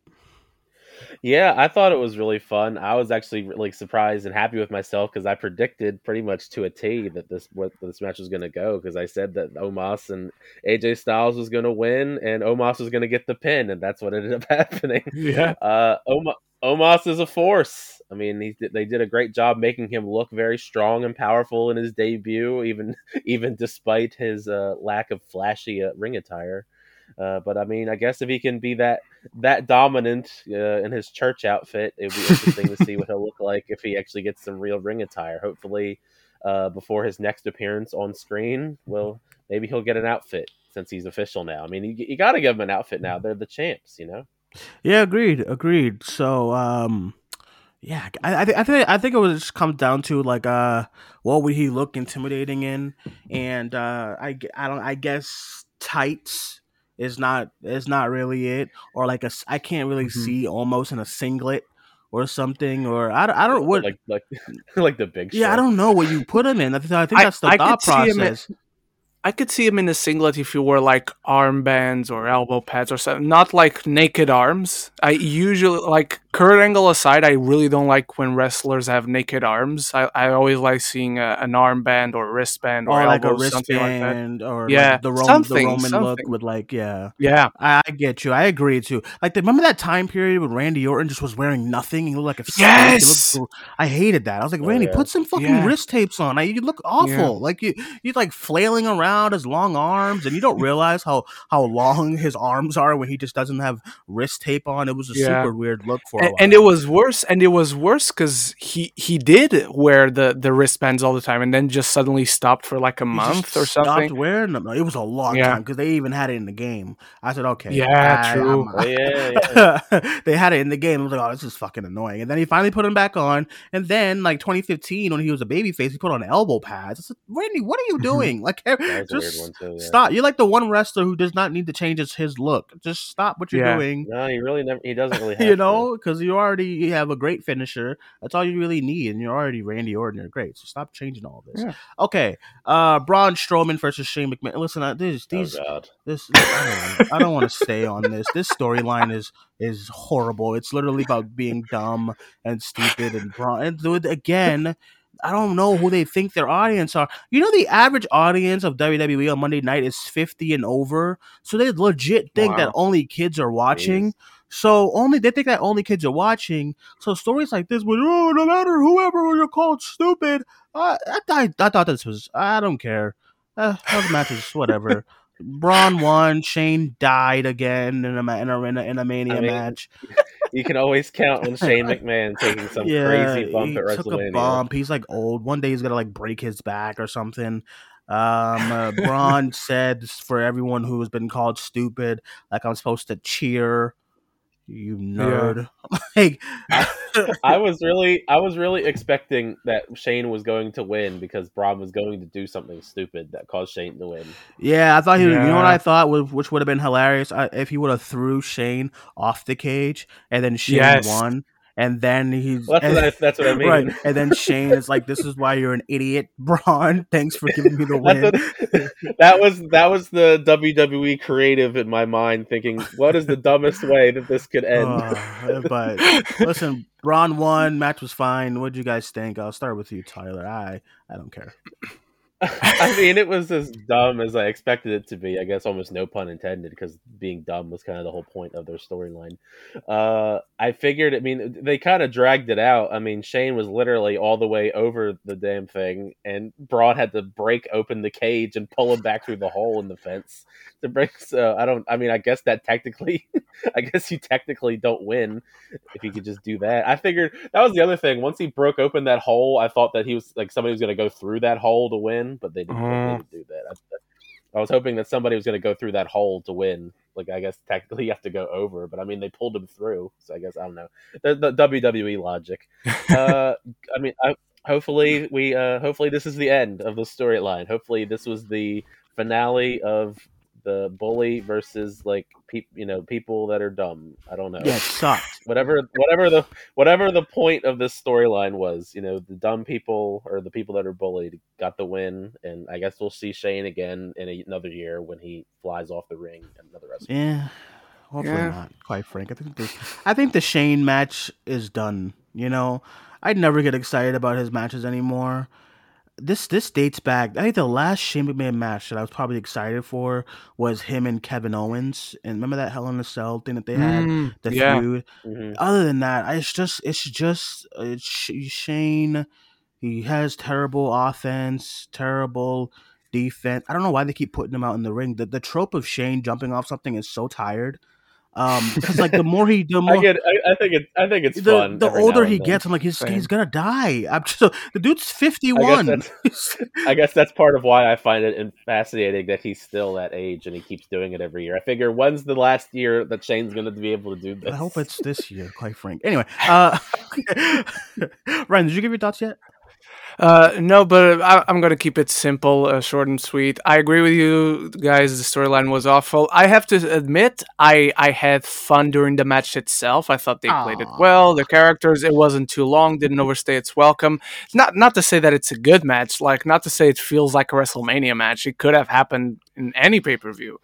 S2: Yeah, I thought it was really fun. I was actually really surprised and happy with myself because I predicted pretty much to a T that this what this match was going to go because I said that Omos and AJ Styles was going to win and Omos was going to get the pin and that's what ended up happening.
S3: Yeah,
S2: Uh, Om- Omos is a force. I mean, he, they did a great job making him look very strong and powerful in his debut, even even despite his uh, lack of flashy uh, ring attire. Uh, but I mean, I guess if he can be that that dominant uh, in his church outfit, it'd be interesting to see what he'll look like if he actually gets some real ring attire. Hopefully, uh, before his next appearance on screen, well, maybe he'll get an outfit since he's official now. I mean, you, you got to give him an outfit now. They're the champs, you know.
S1: Yeah, agreed, agreed. So, um, Yeah, I, I, th- I think I think it would just come down to like uh what would he look intimidating in, and uh I, I don't I guess tights is not is not really it, or like a I can't really
S3: Mhm.
S1: see Omos in a singlet or something, or I, don't- I don't what
S2: like like like the big.
S1: yeah I don't know what you put him in. I, th- I think
S3: I-
S1: that's the
S3: I
S1: thought
S3: him
S1: process.
S3: I could see him in a singlet if he wore like armbands or elbow pads or something, not like naked arms. I usually like Kurt Angle aside. I really don't like when wrestlers have naked arms. I, I always like seeing a, an armband or wristband or
S1: or like a
S3: something like that.
S1: wristband, or
S3: Yeah,
S1: like the, Ro-
S3: something,
S1: the Roman look
S3: something.
S1: with like yeah.
S3: Yeah,
S1: I, I get you. I agree too. Like, remember that time period when Randy Orton just was wearing nothing? He looked like a?
S3: Yes!
S1: looked- I hated that. I was like,
S2: Oh,
S1: Randy,
S2: yeah.
S1: put some fucking
S3: Yeah.
S1: wrist tapes on. Like, you look awful.
S3: Yeah.
S1: Like you, you like flailing around his long arms, and you don't realize how how long his arms are when he just doesn't have wrist tape on. It was a
S3: Yeah.
S1: super weird look for a
S3: and,
S1: while.
S3: and it was worse. And it was worse because he he did wear the the wristbands all the time, and then just suddenly stopped for like a
S1: He just
S3: month or
S1: stopped
S3: something.
S1: wearing them. It was a long
S3: Yeah.
S1: time because they even had it in the game. I said, okay,
S3: Yeah,
S1: I-
S3: true.
S1: I'm-
S2: Oh, yeah, yeah.
S1: they had it in the game. I was like, oh, this is fucking annoying. And then he finally put him back on. And then, like 2015, when he was a babyface, he put on elbow pads. I said, Randy, what are you mm-hmm. doing? Like,
S2: That was weird
S1: just
S2: one too. Yeah.
S1: stop. You're like the one wrestler who does not need to change his, his look. Just stop what you're
S3: Yeah.
S1: doing.
S2: No, he really never. He doesn't really. Have
S1: You know, because you already you have a great finisher. That's all you really need, and you're already Randy Orton. You're great. So stop changing all this.
S3: Yeah.
S1: Okay, uh, Braun Strowman versus Shane McMahon. Listen, uh, these
S2: Oh
S1: these this I don't, I don't want to stay on this. This storyline is is horrible. It's literally about being dumb and stupid and Braun. And again, I don't know who they think their audience are. You know, the average audience of WWE on Monday night is fifty and over, so they legit think that only kids are watching. So only they think that only kids are watching. So stories like this, with oh, no matter whoever you're called stupid. I I, I, I thought this was. I don't care. Uh, other matches, whatever. Braun won. Shane died again in a in a in a, in a mania
S2: I mean,
S1: match.
S2: You can always count on Shane McMahon taking some
S1: yeah,
S2: crazy bump
S1: he
S2: at
S1: took a bump. He's like old. One day he's gonna like break his back or something. Um, uh, Braun said for everyone who has been called stupid, like I'm supposed to cheer. You nerd. like,
S2: I was really, I was really expecting that Shane was going to win because Braun was going to do something stupid that caused Shane to win.
S1: Yeah, I thought he. You know what I thought, was, which would have been hilarious, I, if he would have threw Shane off the cage and then Shane
S3: Yes.
S1: won, and then he's
S2: Well, that's
S1: and,
S2: what I, that's what I mean.
S1: right, and then Shane is like, "This is why you're an idiot, Braun. Thanks for giving me the win."
S2: What, that was that was the WWE creative in my mind, thinking, "What is the dumbest way that this could end?"
S1: Uh, but listen, Braun won. Match was fine. What do you guys think? I'll start with you, Tyler. I I don't care.
S2: I mean, it was as dumb as I expected it to be. I guess almost no pun intended, because being dumb was kind of the whole point of their storyline. Uh, I figured. I mean, they kind of dragged it out. I mean, Shane was literally all the way over the damn thing, and Braun had to break open the cage and pull him back through the hole in the fence to break. So I don't. I mean, I guess that technically, I guess you technically don't win if you could just do that. I figured that was the other thing. Once he broke open that hole, I thought that he was like somebody was going to go through that hole to win, but they didn't, they
S3: Oh.
S2: didn't do that. I, I was hoping that somebody was going to go through that hole to win. Like I guess technically you have to go over, but I mean they pulled him through, so I guess I don't know the, the WWE logic. uh, I mean, I, hopefully we uh, hopefully this is the end of the storyline. Hopefully this was the finale of the bully versus like peop, you know people that are dumb. I don't know
S1: Yeah, it sucked.
S2: whatever whatever the whatever the point of this storyline was you know the dumb people or the people that are bullied got the win and i guess we'll see shane again in a, another year when he flies off the ring at another wrestling
S1: Yeah, hopefully
S3: Yeah.
S1: not. Quite frank, I think the I think the Shane match is done. You know, I'd never get excited about his matches anymore. This this dates back. I think the last Shane McMahon match that I was probably excited for was him and Kevin Owens. And remember that Hell in a Cell thing that they had,
S3: Mm,
S1: the
S3: yeah.
S1: feud.
S2: Mhm.
S1: Other than that, I- it's just it's just it's Shane. He has terrible offense, terrible defense. I don't know why they keep putting him out in the ring. The the trope of Shane jumping off something is so tired. Um, because like the more he, the more
S2: I get. I, I think it. I think it's
S1: the,
S2: fun.
S1: the older he
S2: then.
S1: gets, I'm like he's
S3: Same.
S1: he's gonna die. I'm just, the dude's 51.
S2: I guess I guess that's part of why I find it fascinating that he's still that age and he keeps doing it every year. I figure when's the last year that Shane's to be able to do this?
S1: I hope it's this year, quite frank. Anyway, uh, Ryan, did you give your thoughts yet?
S3: Uh, no, but I, I'm going to keep it simple, uh, short and sweet. I agree with you guys. The storyline was awful. I have to admit, I I had fun during the match itself. I thought they played it well. The characters, it wasn't too long. Didn't overstay its welcome. Not not to say that it's a good match. Like not to say it feels like a WrestleMania match. It could have happened in any pay per view.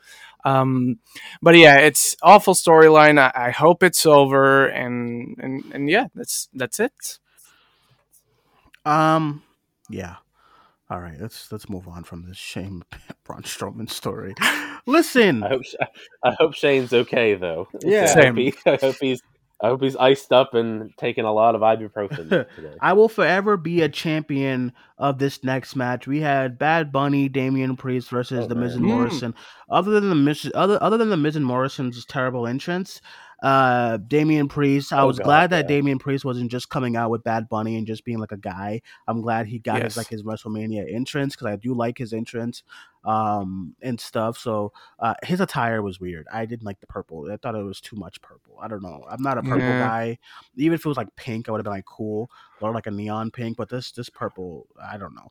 S3: Um, but yeah, it's awful storyline. I, I hope it's over. And and and yeah, that's that's it.
S1: Um, yeah. All right, let's let's move on from this shame Braun Strowman story. Listen,
S2: I hope I hope Shane's okay though.
S1: Yeah.
S2: I hope, he, I hope he's I hope he's iced up and taking a lot of ibuprofen today.
S1: I will forever be a champion of this next match. We had Bad Bunny, Damian Priest versus
S2: Oh,
S1: the Miz
S2: man.
S1: and
S3: Mm.
S1: Morrison. Other than the Miz, other other than the Miz and Morrison's terrible entrance, uh, Damian Priest. I
S2: Oh,
S1: was
S2: God,
S1: glad that
S2: yeah.
S1: Damian Priest wasn't just coming out with Bad Bunny and just being like a guy. I'm glad he got his like his WrestleMania entrance because I do like his entrance, um, and stuff. So uh, his attire was weird. I didn't like the purple. I thought it was too much purple. I don't know. I'm not a purple
S3: Yeah.
S1: guy. Even if it was like pink, I would have been like cool or like a neon pink. But this this purple, I don't know.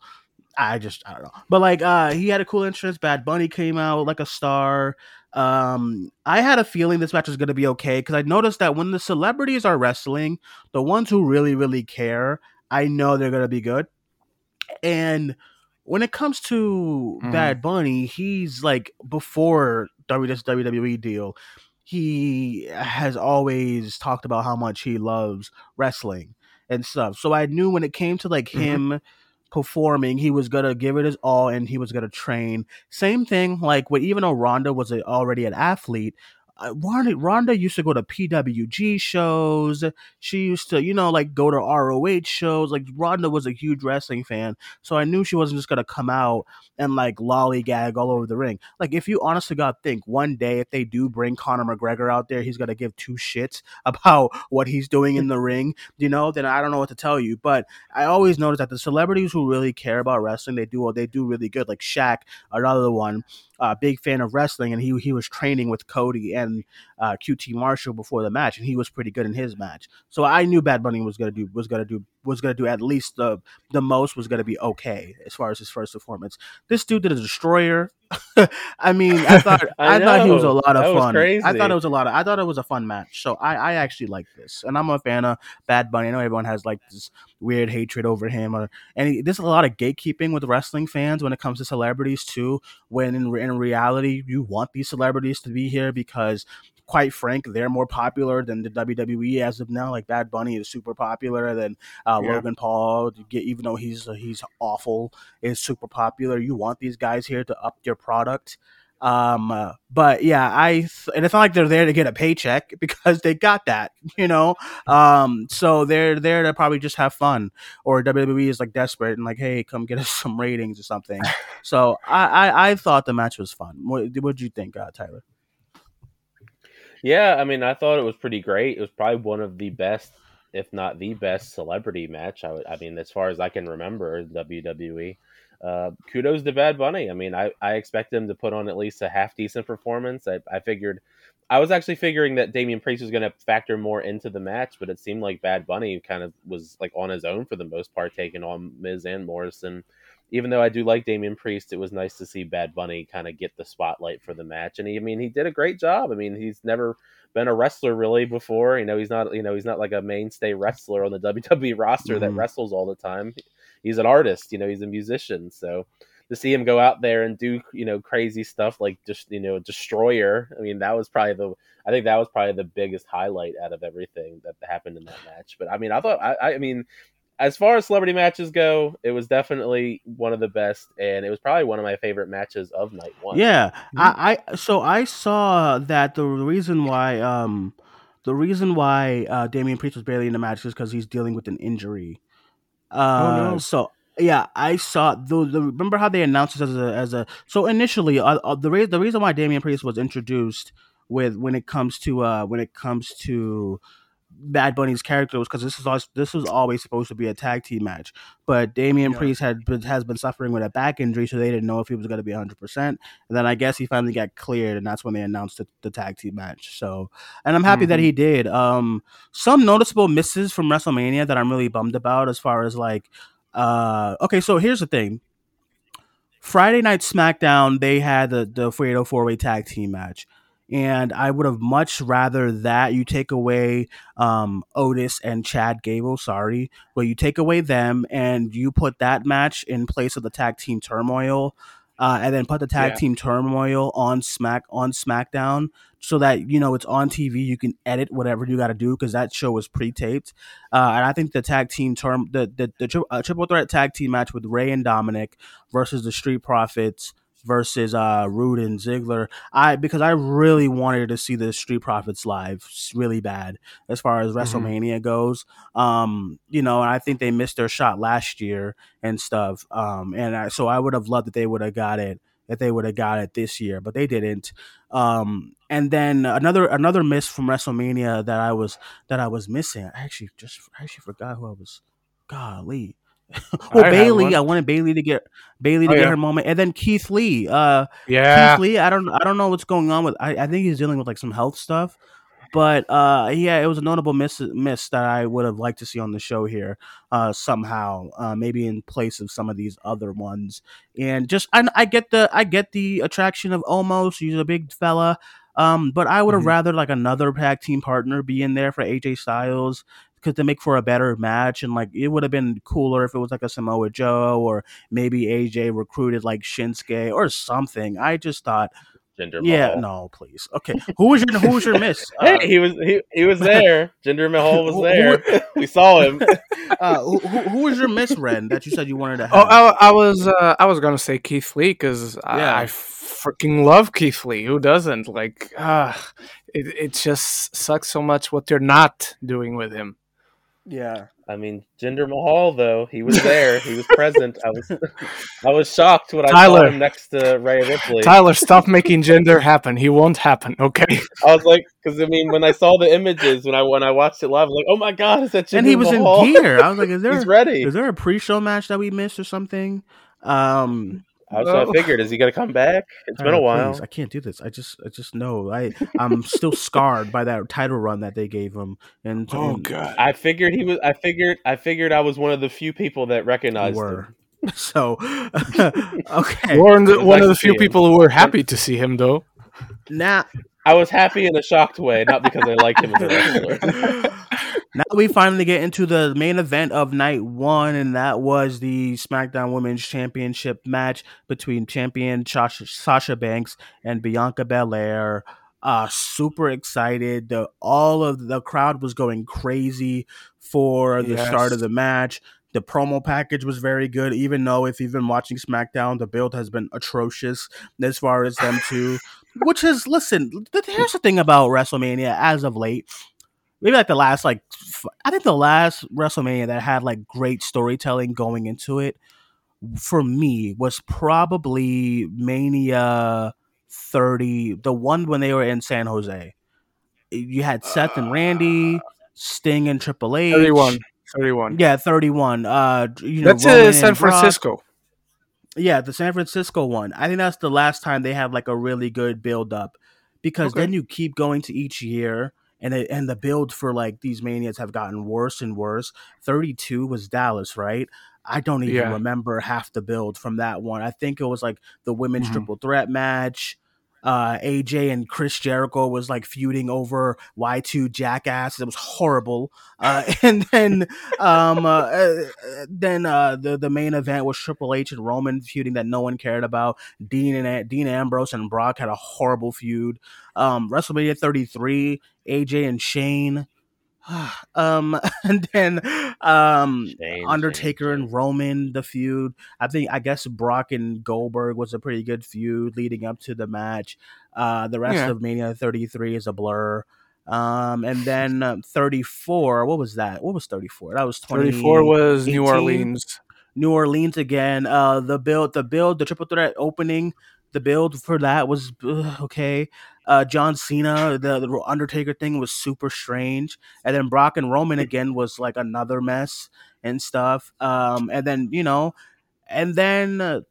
S1: I just I don't know. But like uh he had a cool entrance. Bad Bunny came out like a star. Um I had a feeling this match was gonna be okay because I noticed that when the celebrities are wrestling, the ones who really, really care, I know they're gonna be good. And when it comes to
S3: Mhm.
S1: Bad Bunny, he's like before WWE deal, he has always talked about how much he loves wrestling and stuff. So I knew when it came to like
S3: Mhm.
S1: him performing, he was gonna give it his all and he was gonna train. Same thing, like when even though Ronda was a, already an athlete, uh, Ronda, Ronda used to go to PWG shows. She used to, you know, like go to ROH shows. Like Ronda was a huge wrestling fan, so I knew she wasn't just gonna come out and like lollygag all over the ring. Like if you honest to God think one day if they do bring Conor McGregor out there, he's gonna give two shits about what he's doing in the ring, you know, then I don't know what to tell you. But I always notice that the celebrities who really care about wrestling, they do they do really good. Like Shaq, another one, uh, big fan of wrestling, and he he was training with Cody and uh, QT Marshall before the match, and he was pretty good in his match. So I knew Bad Bunny was gonna do was gonna do was gonna do at least the the most was gonna be okay as far as his first performance. This dude did a destroyer. I mean, I thought I,
S2: I
S1: thought he was a lot of
S2: That
S1: fun. I thought it was a lot of I thought it was a fun match. So I I actually like this, and I'm a fan of Bad Bunny. I know everyone has like this weird hatred over him, or and he, there's a lot of gatekeeping with wrestling fans when it comes to celebrities too. When in, in reality, you want these celebrities to be here because quite frank, they're more popular than the WWE as of now. Like Bad Bunny is super popular than uh,
S3: Yeah.
S1: Logan Paul. Even though he's he's awful, is super popular. You want these guys here to up your product. Um, uh, but yeah, I th- and it's not like they're there to get a paycheck because they got that, you know. Um, so they're there to probably just have fun, or WWE is like desperate and like, hey, come get us some ratings or something. so I, I I thought the match was fun. What what did you think, uh, Tyler?
S2: Yeah, I mean, I thought it was pretty great. It was probably one of the best, if not the best, celebrity match. I, would, I mean, as far as I can remember, WWE. Uh, kudos to Bad Bunny. I mean, I, I expect him to put on at least a half decent performance. I, I figured, I was actually figuring that Damian Priest was going to factor more into the match, but it seemed like Bad Bunny kind of was like on his own for the most part, taking on Miz and Morrison. Even though I do like Damian Priest, it was nice to see Bad Bunny kind of get the spotlight for the match, and he, I mean, he did a great job. I mean, he's never been a wrestler really before. You know, he's not, you know, he's not like a mainstay wrestler on the WWE roster that
S1: Mhm.
S2: wrestles all the time. He's an artist, you know, he's a musician. So to see him go out there and do, you know, crazy stuff like just, you know, destroyer. I mean, that was probably the, I think that was probably the biggest highlight out of everything that happened in that match. But I mean, I thought, I, I mean, as far as celebrity matches go, it was definitely one of the best, and it was probably one of my favorite matches of night one.
S1: Yeah, I, I so I saw that the reason why um the reason why uh Damian Priest was barely in the match is because he's dealing with an injury. Uh,
S3: no.
S1: So yeah, I saw the, the remember how they announced this as a as a so initially uh, uh, the re- the reason why Damian Priest was introduced with when it comes to uh when it comes to Bad Bunny's character was because this is this was always supposed to be a tag team match, but Damian
S3: Yeah.
S1: Priest had has been suffering with a back injury, so they didn't know if he was going to be 100. percent And then I guess he finally got cleared, and that's when they announced the, the tag team match. So, and I'm happy that
S3: Mhm.
S1: he did. Um, some noticeable misses from WrestleMania that I'm really bummed about, as far as like, uh, okay, so here's the thing. Friday Night SmackDown, they had the the Fatal Four Way Tag Team match, and I would have much rather that you take away um, Otis and Chad Gable. Sorry, but you take away them and you put that match in place of the Tag Team Turmoil, uh, and then put the Tag
S3: Yeah.
S1: Team Turmoil on Smack on SmackDown, so that you know it's on TV. You can edit whatever you got to do because that show was pre-taped. Uh, and I think the tag team term, the the, the tri- uh, triple threat tag team match with Rey and Dominic versus the Street Profits versus uh Roode and Ziggler. I because I really wanted to see the Street Profits live really bad as far as WrestleMania goes. Um, you know, and I think they missed their shot last year and stuff. Um, and I, so I would have loved that they would have got it that they would have got it this year, but they didn't. Um, and then another another miss from WrestleMania that I was that I was missing. I actually just I actually forgot who I was. Golly. well,
S3: I Bayley.
S1: I wanted Bayley to get Bayley to
S3: Oh,
S1: get
S3: yeah.
S1: her moment, and then Keith Lee. Uh,
S3: Yeah.
S1: Keith Lee. I don't I don't know what's going on with. I, I think he's dealing with like some health stuff. But uh, yeah, it was a notable miss miss that I would have liked to see on the show here uh, somehow, uh, maybe in place of some of these other ones. And just I, I get the I get the attraction of Omos. He's a big fella. Um, but I would have
S3: Mhm.
S1: rather like another tag team partner be in there for AJ Styles because to make for a better match and like it would have been cooler if it was like a Samoa Joe or maybe AJ recruited like Shinsuke or something. I just thought,
S2: Jinder
S1: yeah,
S2: Mahal.
S1: no, please. Okay, who was your who was your miss? Uh,
S2: Hey, he was he, he was there. Jinder Mahal was there. we saw him.
S1: uh, who, who who was your miss, Ren? That you said you wanted to
S3: Oh. I, I was uh, I was gonna say Keith Lee because
S1: Yeah.
S3: I, I freaking love Keith Lee. Who doesn't? Like, ah, it it just sucks so much what they're not doing with him.
S1: Yeah,
S2: I mean, Jinder Mahal though he was there. He was present. I was I was shocked when I saw him next to Rhea Ripley.
S3: Tyler, stop making Jinder happen. He won't happen. Okay.
S2: I was like, because I mean, when I saw the images when I when I watched it live, I was like, oh my god, is that Jinder
S1: and he was
S2: Mahal?
S1: in gear. I was like, is there
S2: He's ready.
S1: is there a pre-show match that we missed or something? Um,
S2: I was I figured, is he gonna come back? It's been a while.
S1: please, I can't do this. I just I just know I I'm still scarred by that title run that they gave him. And
S3: Oh
S1: and
S3: god.
S2: I figured he was. I figured. I figured I was one of the few people that
S1: you
S2: recognized
S1: were.
S2: him.
S1: So okay,
S3: You're one of the- one
S2: nice
S3: of the few
S2: him.
S3: people who were happy to see him, though.
S1: now
S2: I was happy in a shocked way, not because I liked him as a wrestler.
S1: now we finally get into the main event of night one, and that was the SmackDown Women's Championship match between champion Sasha, Banks and Bianca Belair. Uh, super excited. The, all of the crowd was going crazy for the
S3: Yes.
S1: start of the match. The promo package was very good, even though if you've been watching SmackDown, the build has been atrocious as far as them two. Which is, listen, here's the thing about WrestleMania as of late maybe like the last like I think the last WrestleMania that had like great storytelling going into it for me was probably Mania 30, the one when they were in San Jose. You had Seth and Randy, Sting and Triple H.
S3: 31. 31.
S1: Yeah, 31. Uh you know
S3: That's uh, San. Francisco.
S1: Yeah, the San Francisco one. I think that's the last time they have like a really good build up because
S3: Okay.
S1: then you keep going to each year and it, and the build for like these manias have gotten worse and worse. 32 was Dallas, right? I don't even
S3: Yeah.
S1: remember half the build from that one. I think it was like the women's
S3: Mhm.
S1: triple threat match. Uh, AJ and Chris Jericho was like feuding over Y2 Jackass. It was horrible. Uh, and then um, uh, uh, then uh, the the main event was Triple H and Roman feuding that no one cared about. Dean and Dean Ambrose and Brock had a horrible feud. Um, WrestleMania 33, AJ and Shane. um, and then um,
S2: Shane,
S1: Undertaker
S2: Shane,
S1: and Roman the feud. I think I guess Brock and Goldberg was a pretty good feud leading up to the match. Uh, the rest
S3: Yeah.
S1: of Mania 33 is a blur. Um, and then uh, 34. What was that? What was 34? That was 20,
S3: 34 was New Orleans.
S1: New Orleans again. Uh, the build, the build, the triple threat opening. The build for that was uh, okay. Uh, John Cena, the, the Undertaker thing was super strange, and then Brock and Roman again was like another mess and stuff. Um, and then you know, and then uh,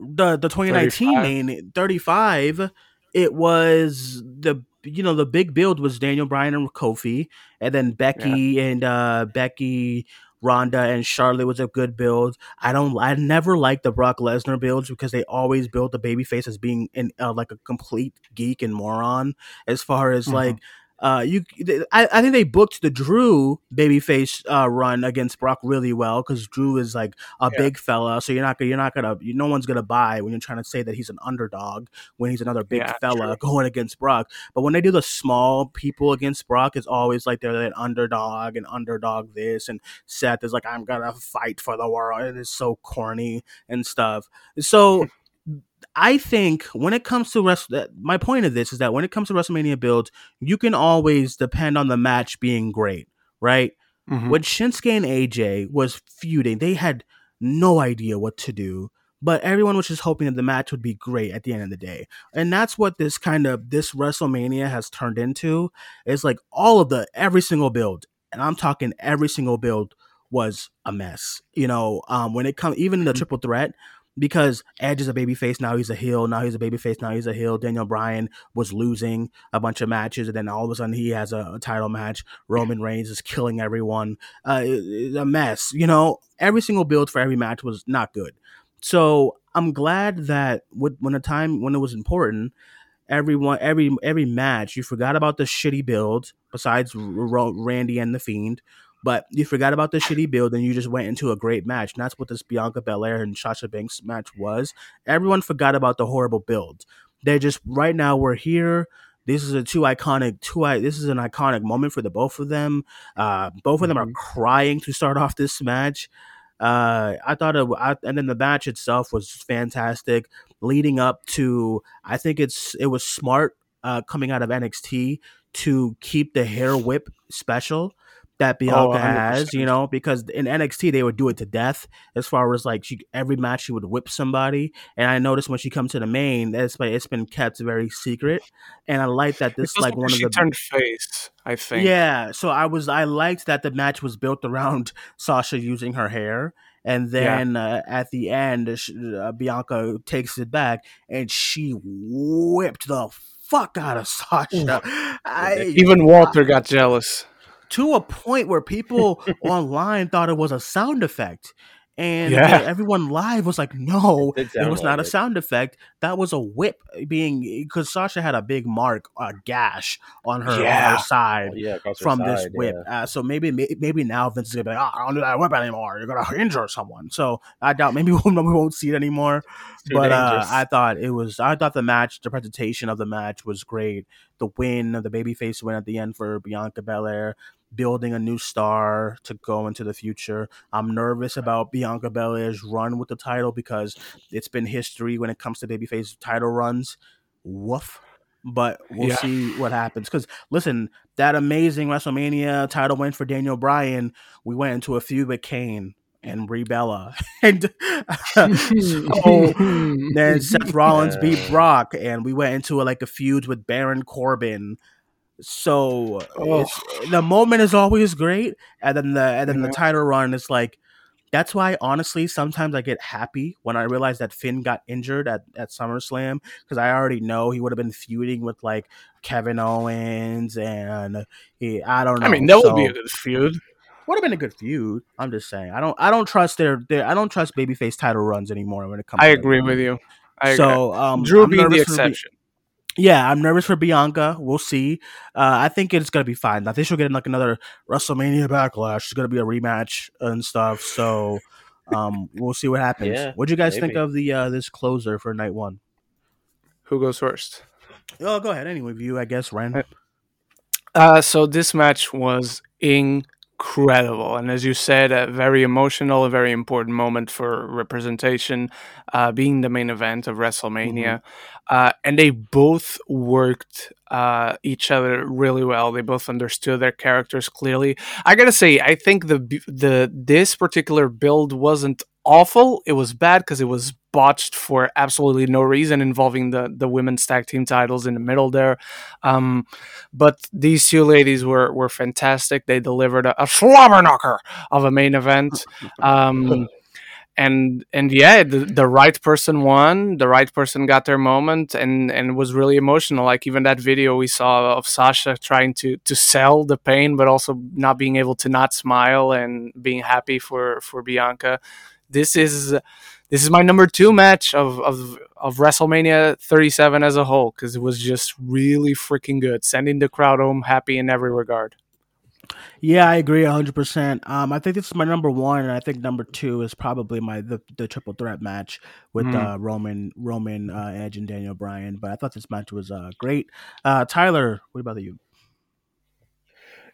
S1: the the 2019
S3: 35.
S1: main 35, it was the you know the big build was Daniel Bryan and Kofi, and then Becky and uh Becky. Ronda and Charlotte was a good build. I don't. I never liked the Brock Lesnar builds because they always build the babyface as being in uh, like a complete geek and moron. As far as
S3: Mhm.
S1: like, uh, you, I, I think they booked the Drew babyface uh run against Brock really well because Drew is like a
S3: Yeah.
S1: big fella, so you're not gonna, you're not gonna, you, no one's gonna buy when you're trying to say that he's an underdog when he's another big
S3: Yeah,
S1: fella going against Brock. But when they do the small people against Brock, it's always like they're an underdog and underdog this, and Seth is like, I'm gonna fight for the world. It is so corny and stuff. So I think when it comes to rest, my point of this is that when it comes to WrestleMania builds, you can always depend on the match being great, right?
S3: Mhm.
S1: When Shinsuke and AJ was feuding, they had no idea what to do, but everyone was just hoping that the match would be great at the end of the day. And that's what this kind of this WrestleMania has turned into. Is like all of the every single build, and I'm talking every single build was a mess. You know, um, when it comes even in the
S3: Mhm.
S1: triple threat, because Edge is a babyface now he's a heel, now he's a babyface, now he's a heel. Daniel Bryan was losing a bunch of matches, and then all of a sudden he has a, a title match. Roman Reigns is killing everyone. Uh, it- a mess. You know, every single build for every match was not good. So I'm glad that with, when the time when it was important, everyone every every match you forgot about the shitty build besides Randy and the Fiend, but you forgot about the shitty build and you just went into a great match. And that's what this Bianca Belair and Sasha Banks match was. Everyone forgot about the horrible build. They just right now we're here. This is a two iconic two. I this is an iconic moment for the both of them. Uh, both of them are
S3: Mhm.
S1: crying to start off this match. Uh, I thought it, I, and then the match itself was fantastic. Leading up to, I think it's it was smart uh, coming out of NXT to keep the hair whip special that Bianca has, you know, because in NXT they would do it to death as far as like she every match she would whip somebody, and I noticed when she comes to the main, it's been- it's been kept very secret, and I like that this like one of
S3: she
S1: the
S3: turned face. I think.
S1: yeah, so I was I liked that the match was built around Sasha using her hair, and
S3: Yeah.
S1: then uh, at the end, uh, Bianca takes it back and she whipped the fuck out of Sasha. I,
S3: Even Walter got jealous.
S1: To a point where people online thought it was a sound effect. And
S3: Yeah.
S1: everyone live was like, no,
S2: It
S1: it was not a sound effect. That was a whip being because Sasha had a big mark, a gash on her, on her side
S2: Oh, yeah, across her
S1: from this
S2: side,
S1: whip.
S2: yeah.
S1: Uh, so maybe maybe now Vince is gonna be like, oh, I don't do that whip anymore. You're gonna injure someone. So I doubt maybe we won't, we won't see it anymore. But uh. I thought it was. I thought the match, the presentation of the match was great. The win, the babyface win at the end for Bianca Belair, building a new star to go into the future. I'm nervous about Bianca Belair's run with the title because it's been history when it comes to babyface title runs. Woof. But we'll
S3: Yeah.
S1: see what happens. Because listen, that amazing WrestleMania title win for Daniel Bryan, we went into a feud with Kane and Brie Bella, and so then Seth Rollins beat Brock, and we went into a, like a feud with Baron Corbin. So
S3: Oh.
S1: the moment is always great, and then the and then the title run is like. That's why, honestly, sometimes I get happy when I realize that Finn got injured at, at SummerSlam because I already know he would have been feuding with like Kevin Owens and he, I don't know.
S3: I mean, that would be a good feud.
S1: would have been a good feud. I'm just saying. I don't I don't trust their, their I don't trust babyface title runs anymore when it comes.
S3: I agree with you. I agree.
S1: So um,
S3: Drew
S1: I'm
S3: being the exception.
S1: Yeah, I'm nervous for Bianca. We'll see. Uh, I think it's gonna be fine. I think she'll get like another WrestleMania backlash. It's gonna be a rematch and stuff. So um, we'll see what happens.
S2: Yeah,
S1: what do you guys think of the uh, this closer for night one?
S3: Who goes first?
S1: Oh, go ahead. Anyway, you I guess, Ren.
S3: Uh, Uh, so this match was incredible, and as you said, a very emotional, a very important moment for representation, uh, being the main event of WrestleMania. Uh, and they both worked uh, each other really well. They both understood their characters clearly. I gotta say, I think the the this particular build wasn't awful. It was bad because it was botched for absolutely no reason involving the the women's tag team titles in the middle there. Um, but these two ladies were were fantastic. They delivered a, a slobber knocker of a main event. Um, and and yeah the, the right person won the right person got their moment and and was really emotional. Like even that video we saw of sasha trying to to sell the pain but also not being able to not smile and being happy for for bianca. This is this is my number two match of of, of wrestlemania 37 as a whole because it was just really freaking good. Sending the crowd home happy in every regard
S1: yeah, I agree 100%. Um, I think this is my number one, and I think number two is probably my the, the triple threat match with
S3: Mhm.
S1: uh, Roman, Roman uh, Edge, and Daniel Bryan. But I thought this match was uh, great. Uh, Tyler, what about you?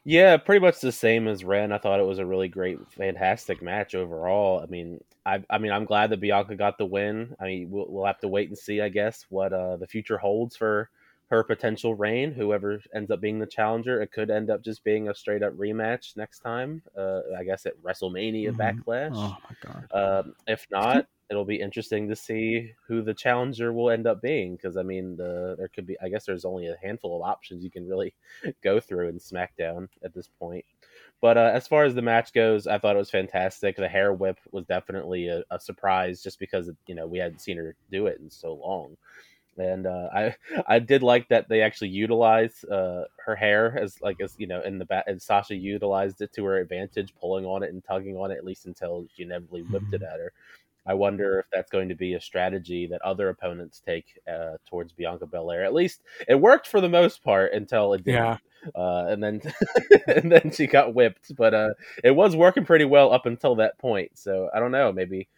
S2: Yeah, pretty much the same as Ren. I thought it was a really great, fantastic match overall. I mean, I, I mean, I'm glad that Bianca got the win. I mean, we'll, we'll have to wait and see, I guess, what uh, the future holds for her potential reign. Whoever ends up being the challenger, it could end up just being a straight up rematch next time. Uh, I guess at WrestleMania
S1: Mhm.
S2: Backlash.
S1: Oh my god.
S2: Um, if not, it'll be interesting to see who the challenger will end up being. Because I mean, the there could be. I guess there's only a handful of options you can really go through in SmackDown at this point. But uh, as far as the match goes, I thought it was fantastic. The hair whip was definitely a, a surprise, just because you know we hadn't seen her do it in so long. And uh, I I did like that they actually utilized uh, her hair as like as you know in the back, and Sasha utilized it to her advantage, pulling on it and tugging on it at least until she inevitably whipped it at her. I wonder if that's going to be a strategy that other opponents take uh, towards Bianca Belair. At least it worked for the most part until it didn't.
S3: Yeah.
S2: Uh, and then and then she got whipped, but uh, it was working pretty well up until that point. So I don't know, maybe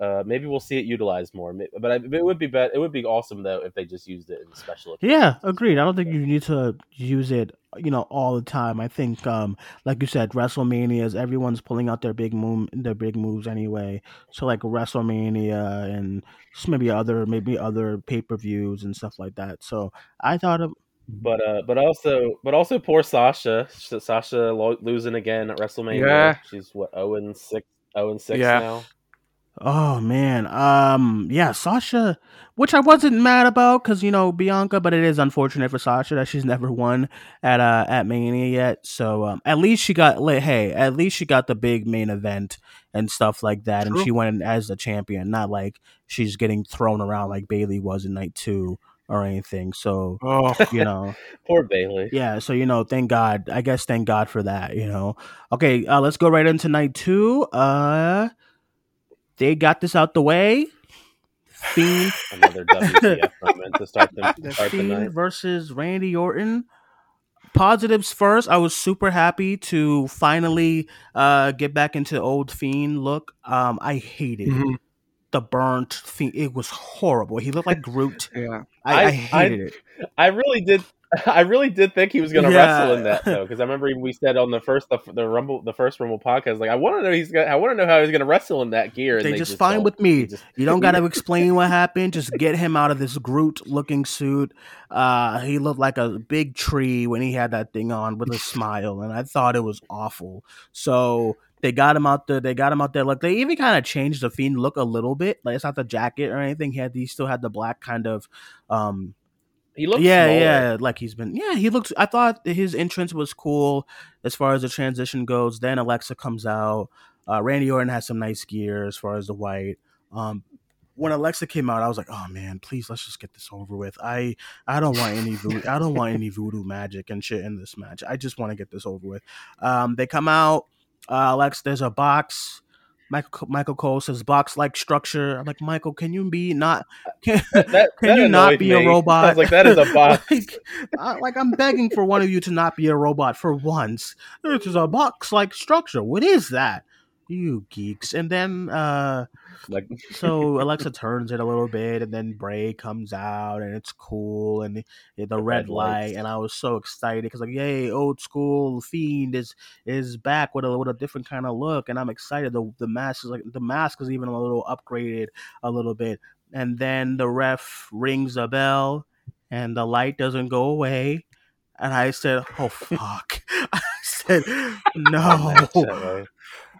S2: uh, maybe we'll see it utilized more. But I, it would be bet it would be awesome though if they just used it in special.
S1: Yeah, agreed. I don't think you need to use it, you know, all the time. I think, um, like you said, WrestleManias, everyone's pulling out their big move, their big moves anyway. So like WrestleMania and just maybe other, maybe other pay per views and stuff like that. So I thought of,
S2: But uh, but also but also poor Sasha. Sasha lo- losing again at WrestleMania.
S3: Yeah.
S2: She's what zero and six. Zero and six
S3: Yeah.
S2: now.
S1: Oh man, um, yeah, Sasha, which I wasn't mad about because you know Bianca, but it is unfortunate for Sasha that she's never won at uh at Mania yet. So um, at least she got, like, hey, at least she got the big main event and stuff like that, and she went in as the champion, not like she's getting thrown around like Bayley was in night two or anything. So
S3: oh
S1: you know.
S2: Poor Bayley.
S1: Yeah, so you know, thank God. I guess thank God for that, you know. Okay, uh let's go right into night 2. Uh they got this out the way. Fiend,
S2: Another WTF moment to start the,
S1: the
S2: start the night.
S1: Versus Randy Orton. Positives first. I was super happy to finally uh get back into old Fiend look. Um I hated
S3: Mhm.
S1: the burnt Fiend. It was horrible. He looked like Groot.
S3: yeah
S1: I, I,
S2: I-
S1: hated it.
S2: I really did. I really did think he was going to
S1: Yeah.
S2: wrestle in that though, because I remember we said on the first the, the rumble the first rumble podcast, like I want to know he's gonna, I want to know how he's going to wrestle in that gear. And
S1: They
S2: they
S1: just fine
S2: don't.
S1: with me.
S2: Just-
S1: You don't got to explain what happened. Just get him out of this Groot looking suit. Uh, he looked like a big tree when he had that thing on with a smile, and I thought it was awful. So they got him out there. They got him out there. Like they even kind of changed the fiend look a little bit. Like it's not the jacket or anything. He had he still had the black kind of um
S2: he looks
S1: yeah,
S2: smaller.
S1: yeah, like he's been. Yeah, he looks. I thought his entrance was cool as far as the transition goes. Then Alexa comes out. Uh, Randy Orton has some nice gear as far as the white. Um, when Alexa came out, I was like, "Oh man, please let's just get this over with." I I don't want any voodoo, I don't want any voodoo magic and shit in this match. I just want to get this over with. Um, they come out. Uh, Alexa, there's a box. Michael Michael Cole says box like structure. I'm like, Michael, can you be not? Uh, can,
S2: That, that,
S1: can
S2: that
S1: you not be a robot?
S2: I was like, that is a box.
S1: like, I, like I'm begging for one of you to not be a robot for once. This is a box-like structure. What is that? You geeks. And then uh
S2: like
S1: so Alexa turns it a little bit, and then Bray comes out, and it's cool, and the, the,
S2: The
S1: red
S2: red
S1: light,
S2: lights.
S1: and I was so excited because like, yay, old school fiend is is back with a with a different kind of look, and I'm excited. The the mask is like the mask is even a little upgraded a little bit, and then the ref rings a bell, and the light doesn't go away, and I said, oh fuck, I said no.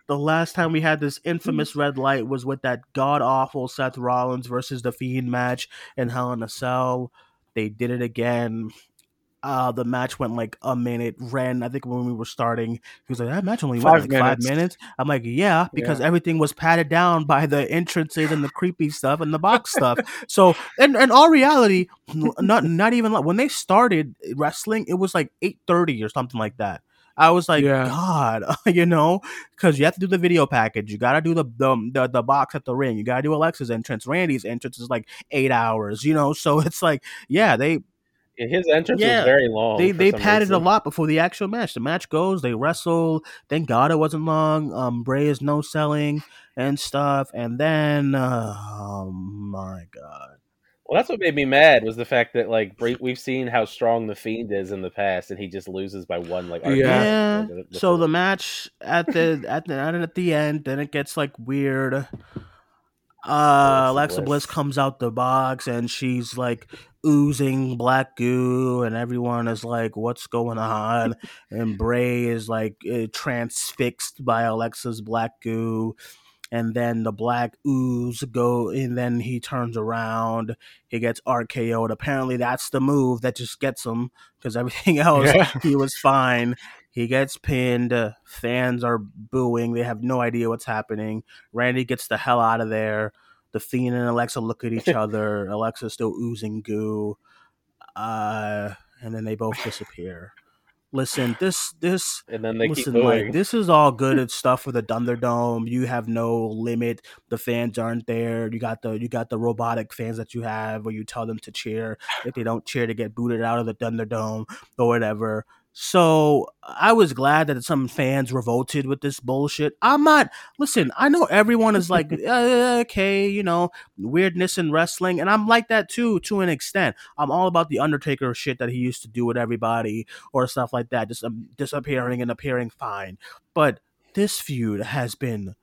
S2: Match that way.
S1: the last time we had this infamous red light was with that god awful Seth Rollins versus the Fiend match in Hell in a Cell. They did it again. Uh, the match went like a minute. Ren, I think when we were starting, he was like, "That match only
S3: Five
S1: went like five
S3: minutes.
S1: minutes." I'm like, "Yeah," because
S3: Yeah.
S1: everything was padded down by the entrances and the creepy stuff and the box stuff. So, and in all reality, not not even like, when they started wrestling, it was like eight thirty or something like that. I was like,
S3: Yeah.
S1: God, you know, because you have to do the video package. You got to do the, the the the box at the ring. You got to do Alexa's entrance. Randy's entrance is like eight hours. You know, so it's like, yeah, they
S2: His entrance
S1: Yeah.
S2: was very long.
S1: they they
S2: some
S1: padded a lot before the actual match. The match goes, they wrestle. Thank God it wasn't long. Um, Bray is no selling and stuff, and then uh, oh my God,
S2: Well, that's what made me mad was the fact that like we've seen how strong the Fiend is in the past, and he just loses by one. Like
S3: Yeah.
S1: yeah. So the match at the at the at the end, then it gets like weird. Uh,
S2: Alexa
S1: Alexa Bliss.
S2: Bliss.
S1: comes out the box and she's like oozing black goo, and everyone is like, "What's going on?" and Bray is like uh, transfixed by Alexa's black goo, and then the black ooze go, and then he turns around, he gets RKO'd. Apparently, that's the move that just gets him because everything else
S3: Yeah.
S1: he was fine. He gets pinned. Fans are booing. They have no idea what's happening. Randy gets the hell out of there. The Fiend and Alexa look at each other. Alexa's still oozing goo. Uh, and then they both disappear. Listen, this this
S2: and then they
S1: listen
S2: keep
S1: like this is all good and stuff for the Thunderdome. You have no limit. The fans aren't there. You got the you got the robotic fans that you have where you tell them to cheer. If they don't cheer, to get booted out of the Thunderdome or whatever. So I was glad that some fans revolted with this bullshit. I'm not. Listen, I know everyone is like, uh, okay, you know, weirdness in wrestling, and I'm like that too, to an extent. I'm all about the Undertaker shit that he used to do with everybody or stuff like that, just um, disappearing and appearing fine. But this feud has been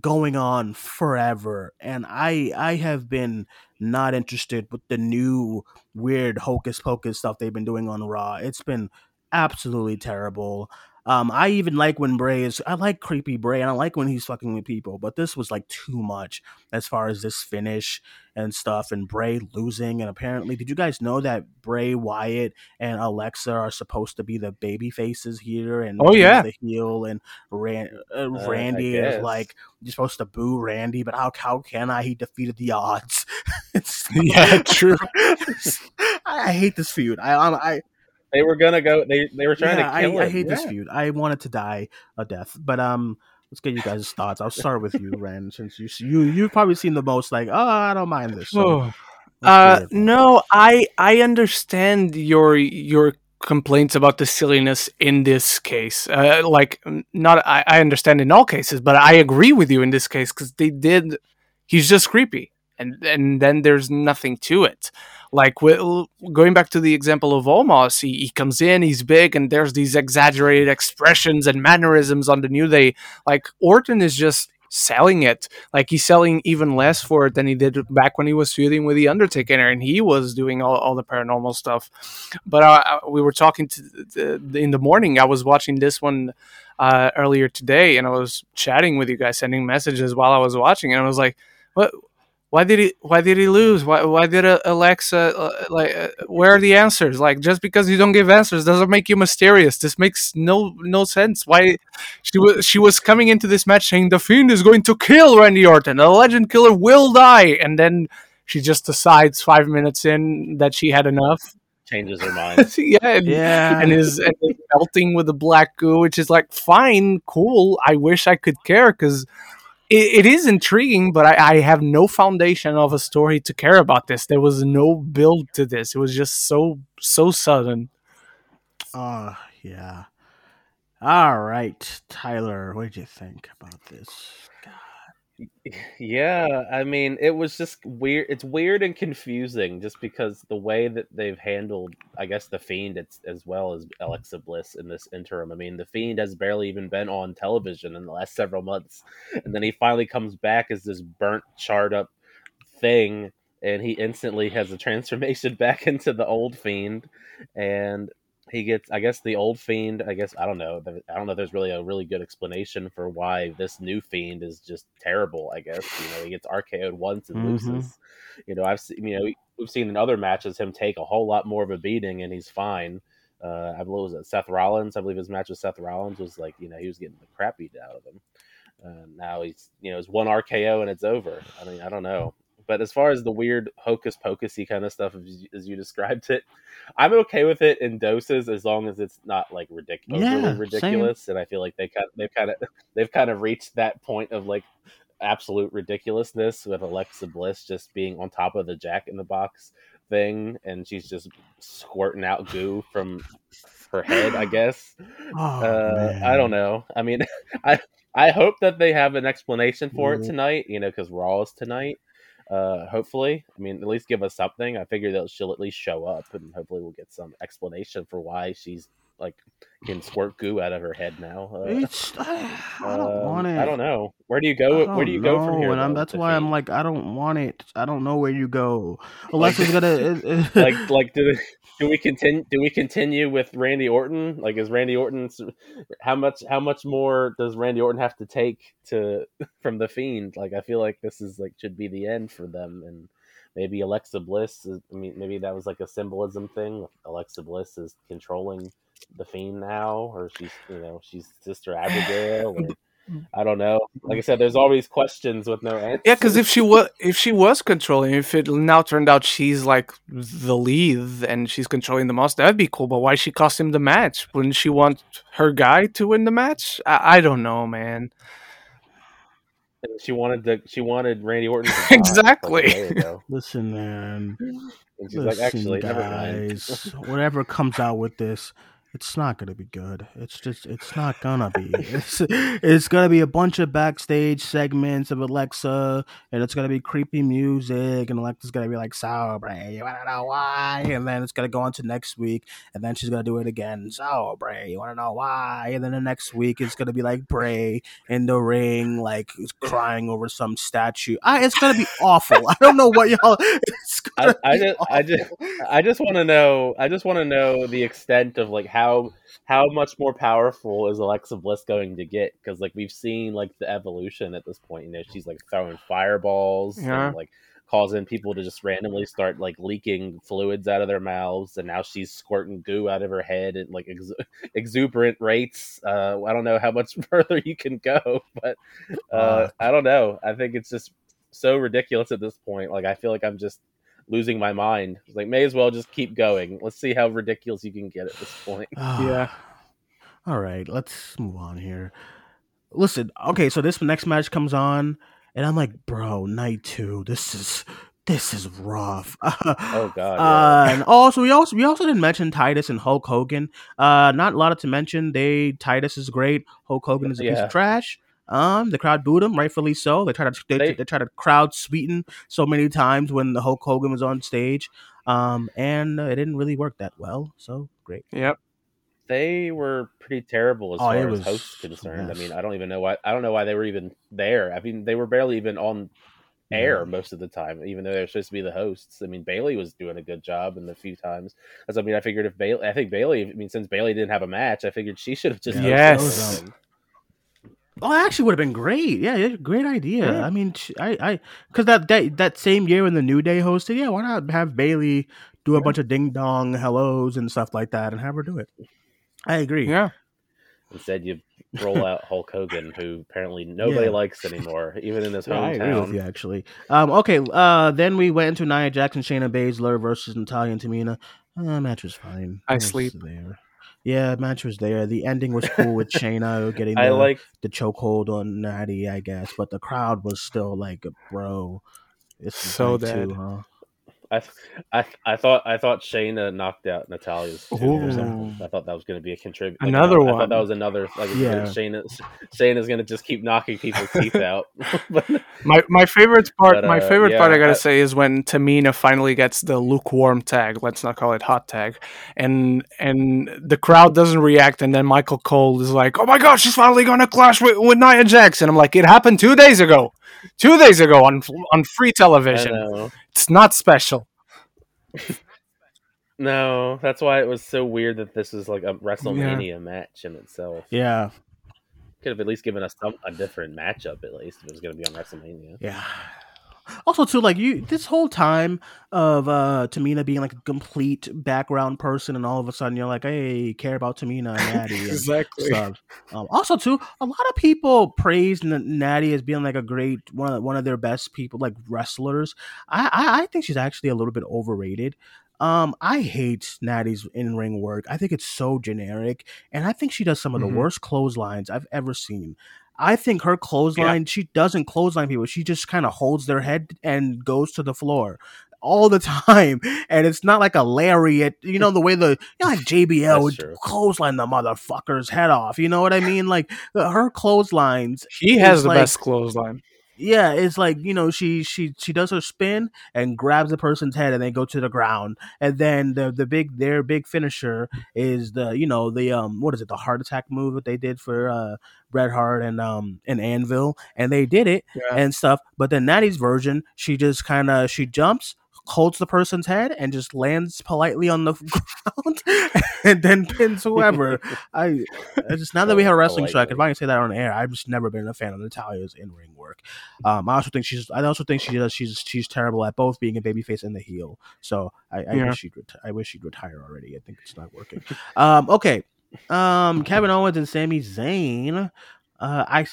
S1: going on forever, and I I have been not interested with the new weird hocus pocus stuff they've been doing on Raw. It's been absolutely terrible. Um, I even like when Bray is. I like creepy Bray, and I like when he's fucking with people. But this was like too much as far as this finish and stuff, and Bray losing. And apparently, did you guys know that Bray Wyatt and Alexa are supposed to be the baby faces here, and
S3: Oh, yeah.
S1: the heel, and Ran- uh,
S2: Uh,
S1: Randy is like you're supposed to boo Randy, but how how can I? He defeated the odds. It's-
S3: Yeah, true.
S1: I, I hate this feud. I I, I
S2: They were gonna go. They they were trying
S1: yeah,
S2: to kill
S1: I, I
S2: him.
S1: hate this
S2: Yeah.
S1: feud. I wanted to die a death, but um, let's get you guys' thoughts. I'll start with you, Ren, since you you you've probably seen the most. Like, oh, I don't mind this. So.
S3: Uh, no, I I understand your your complaints about the silliness in this case. Uh, like, not I, I understand in all cases, but I agree with you in this case because they did. He's just creepy, and and then there's nothing to it. Like wi- going back to the example of Omos, he, he comes in, he's big, and there's these exaggerated expressions and mannerisms on the New Day. Like Orton is just selling it like he's selling even less for it than he did back when he was feuding with the Undertaker, and he was doing all, all the paranormal stuff. But uh, we were talking to the, in the morning. I was watching this one uh, earlier today, and I was chatting with you guys, sending messages while I was watching, and I was like, "What? Why did he? Why did he lose? Why? Why did uh, Alexa? Uh, like, uh, where are the answers? Like, just because you don't give answers doesn't make you mysterious. This makes no no sense. Why? She was she was coming into this match saying the Fiend is going to kill Randy Orton. The Legend Killer will die, and then she just decides five minutes in that she had enough.
S2: Changes her mind.
S3: yeah, and,
S1: yeah,
S3: and is and is melting with the black goo, which is like fine, cool. I wish I could care because it, it is intriguing, but I, I have no foundation of a story to care about this. There was no build to this. It was just so so sudden.
S1: Oh, yeah. All right, Tyler, what did you think about this?
S2: Yeah, I mean, it was just weird. It's weird and confusing just because the way that they've handled, I guess, the Fiend as well as Alexa Bliss in this interim. I mean, the Fiend has barely even been on television in the last several months, and then he finally comes back as this burnt, charred up thing, and he instantly has a transformation back into the old Fiend, and he gets i guess the old fiend i guess i don't know i don't know if there's really a really good explanation for why this new fiend is just terrible i guess you know he gets rko'd once and
S1: Mhm.
S2: loses. You know i've seen you know we've seen in other matches him take a whole lot more of a beating and he's fine. Uh i believe it was seth rollins? I believe his match with seth rollins was like you know he was getting the crap beat out of him. Uh, now he's you know it's one rko and it's over. I mean i don't know but as far as the weird hocus pocusy kind of stuff as you, as you described it I'm okay with it in doses as long as it's not like ridiculous,
S1: Yeah,
S2: overly
S1: same.
S2: And I feel like they kind they've kind of they've kind of reached that point of like absolute ridiculousness with Alexa Bliss just being on top of the Jack in the Box thing, and she's just squirting out goo from her head. I guess.
S1: Oh,
S2: uh, I don't know. I mean, I I hope that they have an explanation for it
S1: Mhm.
S2: tonight. You know, because Raw is tonight. Uh, hopefully, I mean, at least give us something. I figure that she'll at least show up, and hopefully, we'll get some explanation for why she's like can squirt goo out of her head now. Uh,
S1: I, don't
S2: um,
S1: want it.
S2: I don't know. Where do you go? Where do you go from here?
S1: and
S2: though,
S1: that's why I'm like, I don't want it. I don't know where you go.
S2: Like,
S1: Alexa's gonna. it- it-
S2: like, like, do do we continue? Do we continue with Randy Orton? Like, is Randy Orton? How much? How much more does Randy Orton have to take to from the Fiend? Like, I feel like this is like should be the end for them, and maybe Alexa Bliss. Is, I mean, maybe that was like a symbolism thing. Alexa Bliss is controlling the Fiend now, or she's you know she's Sister Abigail. Or, mm. I don't know. Like I said, there's all these questions with no answers.
S3: Yeah, because if she was if she was controlling, if it now turned out she's like the lead and she's controlling the most, that'd be cool. But why she cost him the match? Wouldn't she want her guy to win the match? I, I don't know, man.
S2: she wanted to, she wanted Randy Orton to die, like,
S3: Exactly.
S1: Listen, man.
S2: And she's
S1: Listen,
S2: like, actually, never mind.
S1: guys. whatever comes out with this, it's not gonna be good. It's just, it's not gonna be. It's, it's gonna be a bunch of backstage segments of Alexa, and it's gonna be creepy music, and Alexa's gonna be like, "So, Bray, you wanna know why?" And then it's gonna go on to next week, and then she's gonna do it again. Bray, you wanna know why? And then the next week it's gonna be like Bray in the ring, like crying over some statue. I, it's gonna be awful. I don't know what y'all.
S2: I, I just, I just. I just want to know. I just want to know the extent of like how how much more powerful is Alexa Bliss going to get? Because like we've seen like the evolution at this point. You know, she's like throwing fireballs
S3: Yeah.
S2: and like causing people to just randomly start like leaking fluids out of their mouths, and now she's squirting goo out of her head at like ex- exuberant rates. Uh, I don't know how much further you can go, but uh,
S1: Fuck.
S2: I don't know. I think it's just so ridiculous at this point. Like I feel like I'm just losing my mind. It's like may as well just keep going. Let's see how ridiculous you can get at this point.
S3: Yeah.
S1: All right, let's move on here. Listen, okay, so this next match comes on, and I'm like, bro, night two. This is this is rough.
S2: Oh god.
S1: Uh, and also we also we also didn't mention Titus and Hulk Hogan. Uh, not a lot to mention. They Titus is great. Hulk Hogan is a piece of trash. Um, the crowd booed him, rightfully so. They try to they,
S2: They-
S1: they try to crowd sweeten so many times when the Hulk Hogan was on stage. Um, and uh, it didn't really work that well. So great.
S3: Yep.
S2: They were pretty terrible as
S1: Oh,
S2: far
S1: it
S2: as hosts
S1: a
S2: concerned. I mean, I don't even know why I don't know why they were even there. I mean, they were barely even on air
S1: Yeah.
S2: most of the time, even though they're supposed to be the hosts. I mean, Bayley was doing a good job in the few times. As I mean, I figured if Bayley, I think Bayley. I mean, since Bayley didn't have a match, I figured she should have just
S1: Yeah,
S2: hosted the
S3: Yes.
S2: Thing.
S1: Oh, actually would have been great. Yeah, yeah, great idea.
S2: Yeah.
S1: I mean, I, I, because that, that that same year when the New Day hosted, yeah, why not have Bayley do a bunch of ding dong hellos and stuff like that, and have her do it? I agree.
S3: Yeah.
S2: Instead, you roll out Hulk Hogan, who apparently nobody
S1: Yeah.
S2: likes anymore, even in his
S1: Yeah, I agree with
S2: hometown.
S1: you actually. Um, okay. Uh, then we went into Nia Jackson, Shayna Baszler versus Natalya and Tamina. Uh, match was fine.
S3: I
S1: It
S3: sleep.
S1: there. Yeah, match was there. The ending was cool with Shayna getting the,
S2: I like
S1: the chokehold on Natty, I guess, but the crowd was still like, "Bro, it's
S3: So
S1: night
S3: dead.
S1: two, huh?"
S2: I, I, I thought I thought Shayna knocked out Natalya's tooth or something.
S3: Ooh.
S2: I thought that was going to be a contribute.
S3: Another
S2: I
S3: one.
S2: thought that was another like
S1: Yeah.
S2: Shayna Shayna's going to just keep knocking people's teeth out. but
S3: My my favorite part
S2: But,
S3: my
S2: uh,
S3: favorite part I gotta say is when Tamina finally gets the lukewarm tag, let's not call it hot tag, and and the crowd doesn't react, and then Michael Cole is like, "Oh my gosh, she's finally gonna clash with, with Nia Jax," and I'm like, "It happened two days ago, two days ago on on free television. It's not special."
S2: No, that's why it was so weird that this was like a WrestleMania yeah. match in itself.
S1: Yeah,
S2: could have at least given us some a different matchup. At least if it was going to be on WrestleMania.
S1: Yeah. Also, too, like you, this whole time of uh Tamina being like a complete background person, and all of a sudden you're like, "Hey, care about Tamina and Natty." And
S3: exactly.
S1: Um, also, too, a lot of people praised Natty as being like a great one of one of their best people, like wrestlers. I, I, I think she's actually a little bit overrated. Um, I hate Natty's in ring work. I think it's so generic, and I think she does some of the mm-hmm. worst clotheslines I've ever seen. I think her clothesline, yeah. she doesn't clothesline people. She just kind of holds their head and goes to the floor all the time. And it's not like a lariat, you know, the way the, you know, like JBL would true. clothesline the motherfucker's head off. You know what I mean? Like her clotheslines.
S3: He has the like, best clothesline
S1: yeah, it's like you know she she she does her spin and grabs the person's head and they go to the ground. And then the the big their big finisher is the you know the um what is it the Hart Attack move that they did for uh Bret Hart and um and Anvil. And they did it yeah. and stuff. But then Natty's version she just kind of she jumps holds the person's head and just lands politely on the ground and then pins whoever. I, I just now that we have a wrestling show, I can finally say that on air. I've just never been a fan of Natalya's in ring work. Um, I also think she's. I also think she does. She's she's terrible at both being a babyface and the heel. So I, I yeah. wish she'd. Reti- I wish she'd retire already. I think it's not working. um, okay. Um, Kevin Owens and Sami Zayn. Uh, I.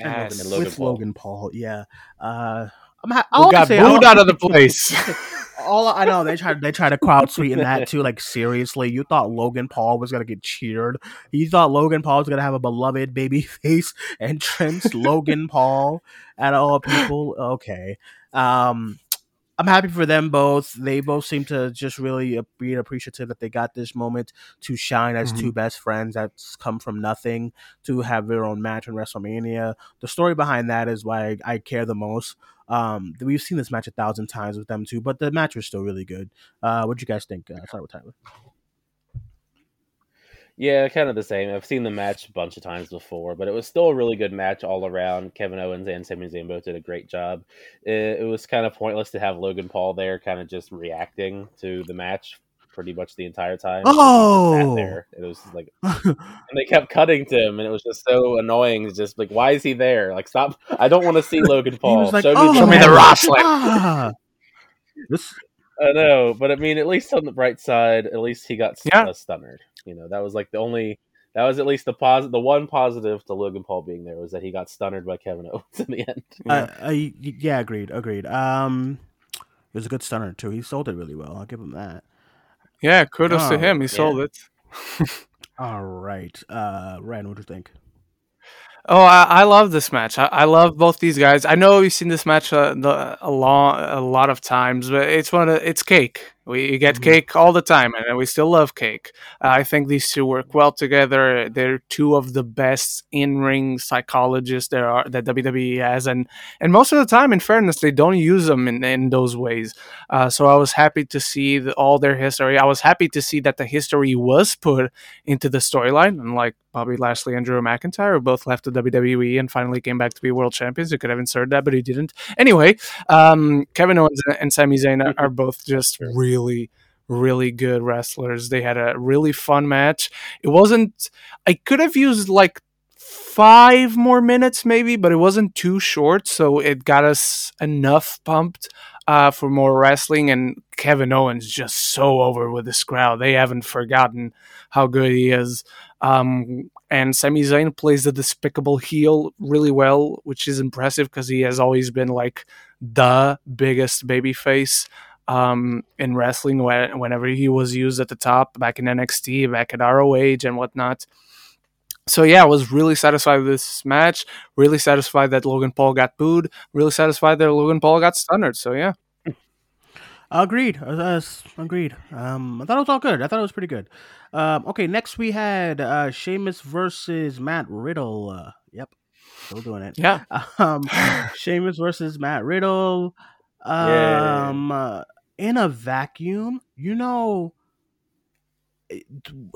S1: Yes. With Logan Paul. Logan Paul, yeah. Uh,
S3: I'm ha- Who got say, booed out of the place.
S1: all I know, they tried they tried to crowd sweeten that too. Like seriously, you thought Logan Paul was gonna get cheered? You thought Logan Paul was gonna have a beloved baby face entrance? Logan Paul, at all people, okay. Um, I'm happy for them both. They both seem to just really be appreciative that they got this moment to shine as mm-hmm. two best friends that's come from nothing to have their own match in WrestleMania. The story behind that is why I, I care the most. Um, we've seen this match a thousand times with them too, but the match was still really good. Uh, what do you guys think? Uh, start with Tyler.
S2: Yeah, kind of the same. I've seen the match a bunch of times before, but it was still a really good match all around. Kevin Owens and Sami Zayn both did a great job. It, it was kind of pointless to have Logan Paul there, kind of just reacting to the match pretty much the entire time.
S1: Oh,
S2: there. It was like, and they kept cutting to him, and it was just so annoying. Just like, why is he there? Like, stop! I don't want to see Logan Paul.
S1: Like, show, oh, me, show me the wrestling. Ah.
S2: this. I know, but I mean, at least on the bright side, at least he got yeah. stunnered. You know, that was like the only that was at least the positive. The one positive to Logan Paul being there was that he got stunnered by Kevin Owens in the end.
S1: Uh, uh, yeah, agreed, agreed. Um, it was a good stunner too. He sold it really well. I'll give him that.
S3: Yeah, kudos oh, to him. He yeah. sold it.
S1: All right, uh, Ren, what do you think?
S3: Oh, I, I, love this match. I, I, love both these guys. I know we've seen this match uh, the, a, long, a lot of times, but it's one of it's cake. We get mm-hmm. cake all the time, and we still love cake. Uh, I think these two work well together. They're two of the best in-ring psychologists there are that WWE has, and and most of the time, in fairness, they don't use them in, in those ways. Uh, so I was happy to see the, all their history. I was happy to see that the history was put into the storyline, unlike Bobby Lashley and Drew McIntyre, who both left the WWE and finally came back to be world champions. He could have inserted that, but he didn't. Anyway, um, Kevin Owens and Sami Zayn are, are both just really really really good wrestlers. They had a really fun match. It wasn't I could have used like 5 more minutes maybe, but it wasn't too short, so it got us enough pumped uh, for more wrestling and Kevin Owens just so over with this crowd. They haven't forgotten how good he is. Um, and Sami Zayn plays the despicable heel really well, which is impressive because he has always been like the biggest babyface um, in wrestling when, whenever he was used at the top back in NXT, back at ROH and whatnot. So yeah, I was really satisfied with this match. Really satisfied that Logan Paul got booed. Really satisfied that Logan Paul got stunned. So yeah.
S1: Agreed. Uh, agreed. Um, I thought it was all good. I thought it was pretty good. Um, okay, next we had uh, Sheamus versus Matt Riddle. Uh, yep, still doing it.
S3: Yeah.
S1: Um, Sheamus versus Matt Riddle. Um, yeah. uh, in a vacuum, you know,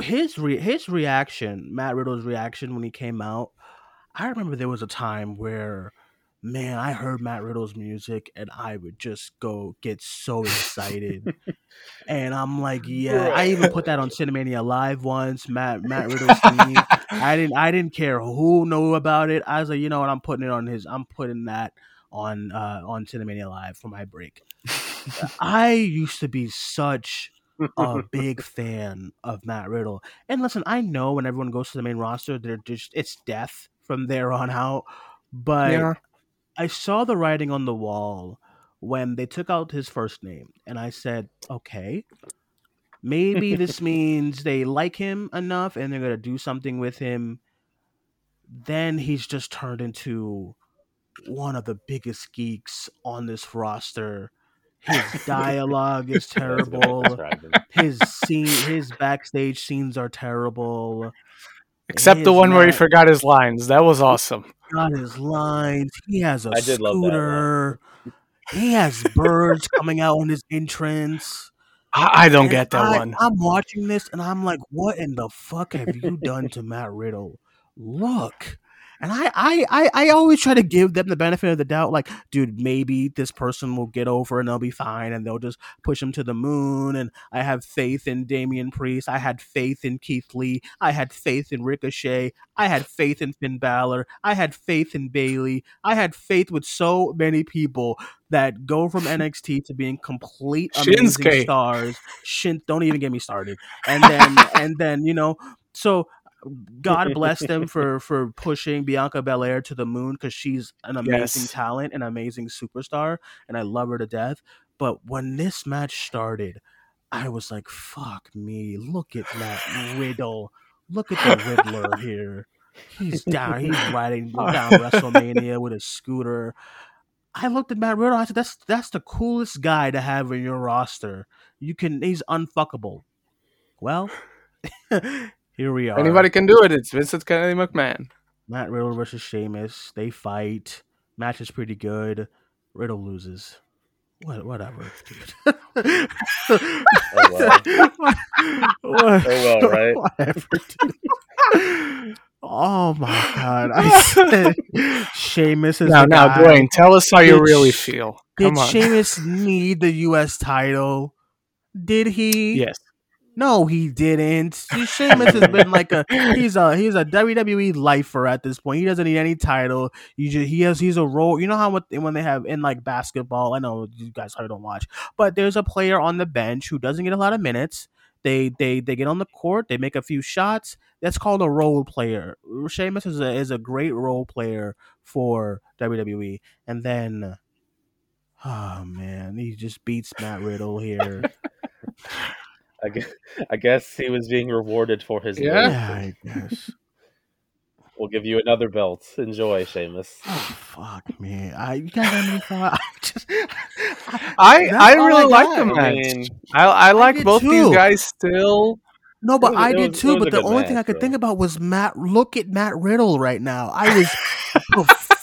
S1: his re- his reaction, Matt Riddle's reaction when he came out. I remember there was a time where man, I heard Matt Riddle's music and I would just go get so excited. and I'm like, yeah, I even put that on Cinemania Live once. Matt Matt Riddle's theme. I didn't I didn't care who knew about it. I was like, you know what, I'm putting it on his. I'm putting that on uh on Cinemania Live for my break. I used to be such a big fan of Matt Riddle. And listen, I know when everyone goes to the main roster, they're just it's death from there on out. But
S3: Yeah.
S1: I saw the writing on the wall when they took out his first name, and I said, okay, maybe this means they like him enough and they're gonna do something with him. Then he's just turned into one of the biggest geeks on this roster. His dialogue is
S2: That's a good way to
S1: terrible. His scene, his backstage scenes are terrible.
S3: Except the
S1: His
S3: one where he forgot his lines. That was awesome.
S1: got his lines. He has a
S2: I did love that
S1: scooter. He has birds coming out on his entrance.
S3: I, I don't
S1: And
S3: get that
S1: I,
S3: one.
S1: I'm watching this and I'm like, what in the fuck have you done to Matt Riddle? Look. And I, I, I, I always try to give them the benefit of the doubt, like, dude, maybe this person will get over and they'll be fine and they'll just push him to the moon. And I have faith in Damian Priest. I had faith in Keith Lee. I had faith in Ricochet. I had faith in Finn Balor. I had faith in Bayley. I had faith with so many people that go from NXT to being complete amazing
S3: Shinsuke.
S1: stars. Shin, don't even get me started. And then, and then, you know, so God bless them for for pushing Bianca Belair to the moon because she's an amazing
S3: Yes.
S1: talent, an amazing superstar, and I love her to death. But when this match started, I was like, "Fuck me! Look at that Riddle! Look at the Riddler here. He's down. He's riding down WrestleMania with a scooter." I looked at Matt Riddle. I said, "That's that's the coolest guy to have in your roster. You can. He's unfuckable." Well, here we are.
S3: Anybody can do it. It's Vincent Kennedy McMahon.
S1: Matt Riddle versus Sheamus. They fight. Match is pretty good. Riddle loses. What, whatever, dude.
S2: Oh, well.
S1: What-
S2: Oh, well, right?
S1: Whatever, dude. Oh my god! I said Sheamus is
S3: Now,
S1: the
S3: now. Duane, tell us how you really
S1: Sh-
S3: feel.
S1: Did
S3: Come on.
S1: Sheamus need the U.S. title? Did he?
S3: yes.
S1: No, he didn't. Sheamus has been like a he's a he's a WWE lifer at this point. He doesn't need any title. You just he has he's a role. You know how when they have in like basketball. I know you guys probably don't watch, but there's a player on the bench who doesn't get a lot of minutes. They they they get on the court. They make a few shots. That's called a role player. Sheamus is a is a great role player for WWE. And then, oh man, he just beats Matt Riddle here.
S2: I guess, I guess he was being rewarded for his
S3: Yeah.
S1: yeah, I guess.
S2: We'll give you another belt. Enjoy, Sheamus.
S1: Oh fuck me! I you guys have any thought? I just
S3: I,
S1: that's
S3: I
S1: all
S3: really like
S1: got.
S3: the
S2: I mean,
S3: I, I like
S1: did
S3: both
S1: too.
S3: these guys still.
S1: no, but
S2: was-
S1: I did
S2: was-
S1: too. But the
S2: good
S1: only thing I could
S2: though.
S1: think about was Matt. Look at Matt Riddle right now. I was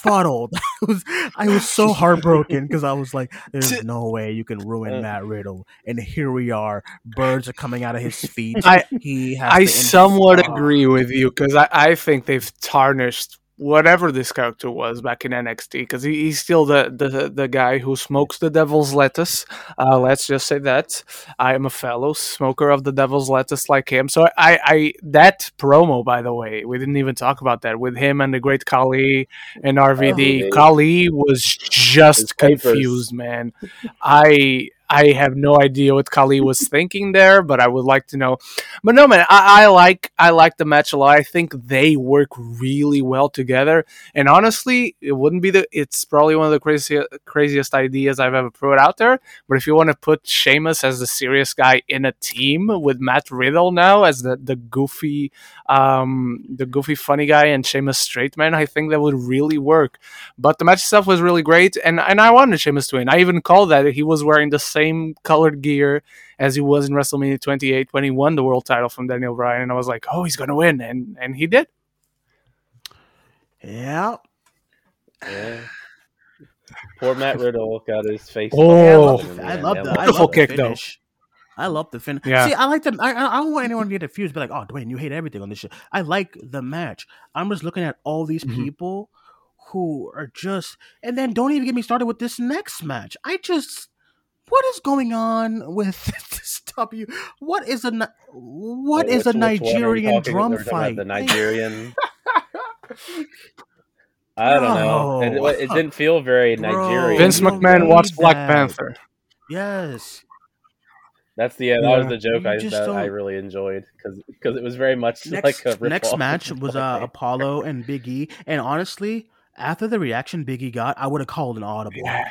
S1: befuddled. I was I was so heartbroken because I was like, "There's no way you can ruin
S2: Uh.
S1: Matt Riddle." And here we are. Birds are coming out of his feet.
S3: I-
S1: he has.
S3: I somewhat agree with you because I, I think they've tarnished whatever this character was back in NXT because he, he's still the, the the guy who smokes the devil's lettuce. Uh, let's just say that I am a fellow smoker of the devil's lettuce like him. So I, I that promo by the way we didn't even talk about that with him and the great Khali and RVD.
S2: Oh,
S3: Khali was just confused, man. I I have no idea what Khali was thinking there, but I would like to know. But no, man, I, I like I like the match a lot. I think they work really well together. And honestly, it wouldn't be the. It's probably one of the craziest craziest ideas I've ever put out there. But if you want to put Sheamus as the serious guy in a team with Matt Riddle now as the the goofy, um, the goofy funny guy, and Sheamus straight man, I think that would really work. But the match itself was really great, and and I wanted Sheamus to win. I even called that he was wearing the same colored gear as he was in WrestleMania 28 when he won the world title from Daniel Bryan, and I was like, oh, he's gonna win, and and he did.
S1: Yeah.
S2: Yeah. Poor Matt Riddle got his face.
S3: Oh.
S2: fucked up in the
S1: I love
S2: That
S1: the
S2: was-
S1: I
S3: Wonderful
S1: love the
S3: kick, though.
S1: finish. I love the finish.
S3: Yeah.
S1: See, I like them. I, I I don't want anyone to get confused. Be like, oh, Duane, you hate everything on this shit. I like the match. I'm just looking at all these
S3: Mhm.
S1: people who are just and then don't even get me started with this next match. I just what is going on with this W? What is a what
S2: What-
S1: is
S2: which-
S1: a
S2: which one are we
S1: Nigerian
S2: talking-
S1: drum
S2: we're talking about
S1: fight?
S2: The Nigerian. I don't know. It, it didn't feel very
S1: Bro.
S2: Nigerian.
S3: Vince McMahon
S1: need
S3: watched Black. Panther.
S1: yes.
S2: That's the yeah, that was the joke I that I really enjoyed because it was very much
S1: Next
S2: like a rip
S1: next match was uh, Apollo and Big E, and honestly, after the reaction Big E got, I would have called an audible.
S3: Yeah.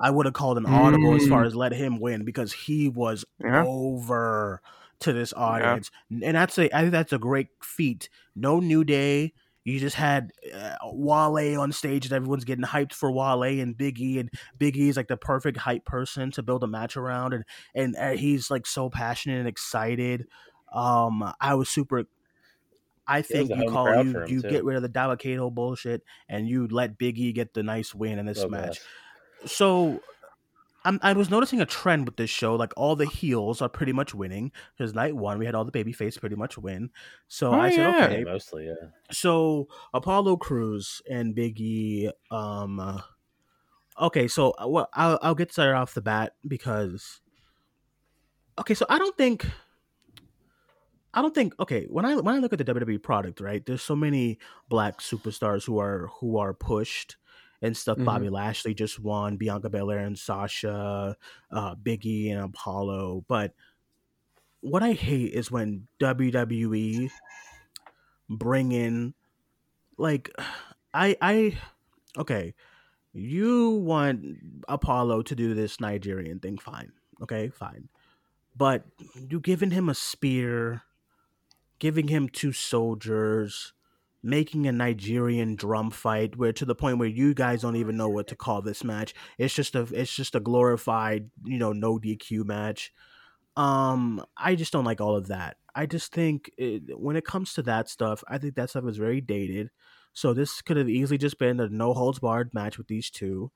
S1: I would have called an audible as far
S3: Mm.
S1: as let him win because he was
S3: Yeah.
S1: over to this audience, and that's a I think that's a great feat. No New Day. You just had uh, Wale on stage, and everyone's getting hyped for Wale and Biggie, and Biggie is like the perfect hype person to build a match around, and and uh, he's like so passionate and excited. Um, I was super. I think you call you you
S2: too.
S1: get rid of the Dabba-Kato bullshit, and you let Biggie get the nice win in this
S2: Oh,
S1: match. So I'm, I was noticing a trend with this show. Like all the heels are pretty much winning. Because night one, we had all the baby babyface pretty much win. So
S3: Oh,
S1: I said,
S3: yeah.
S1: okay.
S2: Yeah, mostly, yeah.
S1: So Apollo Crews and Biggie. Um, okay, so uh, well, I'll I'll get started off the bat because. Okay, so I don't think. I don't think okay when I when I look at the WWE product right there's so many black superstars who are who are pushed and stuff
S3: Mhm.
S1: Bobby Lashley just won Bianca Belair and Sasha uh, Biggie and Apollo but what I hate is when WWE bring in like I I okay you want Apollo to do this Nigerian thing fine okay fine but you giving him a spear giving him two soldiers making a Nigerian drum fight where to the point where you guys don't even know what to call this match. It's just a it's just a glorified you know no DQ match. Um I just don't like all of that. I just think it, when it comes to that stuff I think that stuff is very dated. So this could have easily just been a no holds barred match with these two.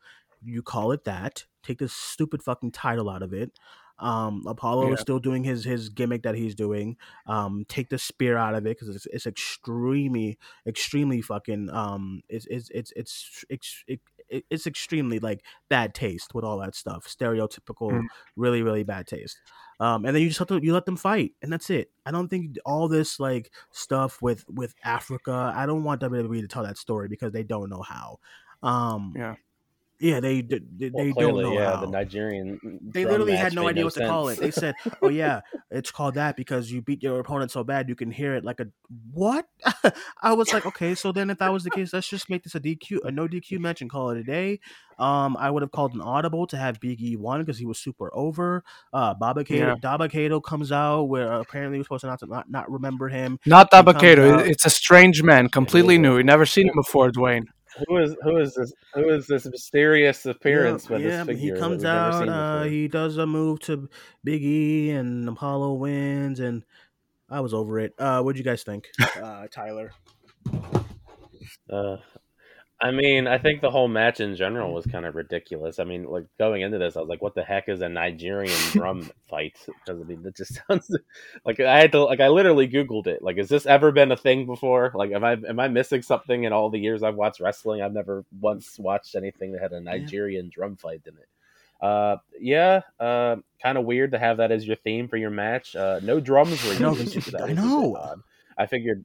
S1: You call it that. Take this stupid fucking title out of it um Apollo is still doing his his gimmick that he's doing um take the spear out of it because it's, it's extremely extremely fucking um it's it's it's it's it's, it, it- it's extremely like bad taste with all that stuff stereotypical
S3: Mm.
S1: really really bad taste um and then you just have to you let them fight and that's it i don't think all this like stuff with with africa i don't want wwe to tell that story because they don't know how um
S3: Yeah.
S1: Yeah they they, they
S2: Well,
S1: don't know
S2: yeah,
S1: how
S2: the Nigerian.
S1: they literally had no
S2: made
S1: idea what to call it. They said, "Oh yeah, it's called that because you beat your opponent so bad you can hear it like a what?" I was like, "Okay, so then if that was the case, let's just make this a DQ, a no DQ match, and call it a day." Um, I would have called an audible to have Big E won because he was super over. Uh, Dabba-Kato,
S3: Yeah.
S1: Dabba-Kato comes out where apparently we're supposed to not to not, not remember him.
S3: Not
S1: He comes Dabba-Kato.
S3: It's a strange man, completely
S2: Yeah.
S3: new. We never seen him before, Duane.
S2: Who is who is this? Who is this mysterious appearance
S1: yeah, yeah,
S2: this
S1: he comes
S2: that we've never
S1: out. Uh, he does a move to Big E, and Apollo wins, and I was over it. Uh, what'd you guys think, uh, Tyler?
S2: Uh, I mean, I think the whole match in general was kind of ridiculous. I mean, like going into this, I was like, "What the heck is a Nigerian drum fight?" Because I mean, it just sounds like I had to like I literally Googled it. Like, has this ever been a thing before? Like, am I am I missing something in all the years I've watched wrestling? I've never once watched anything that had a Nigerian drum fight in it. Uh, yeah, uh, kind of weird to have that as your theme for your match. Uh, no drums were
S1: No,
S2: used. That
S1: I
S2: was a bit
S1: know.
S2: I figured,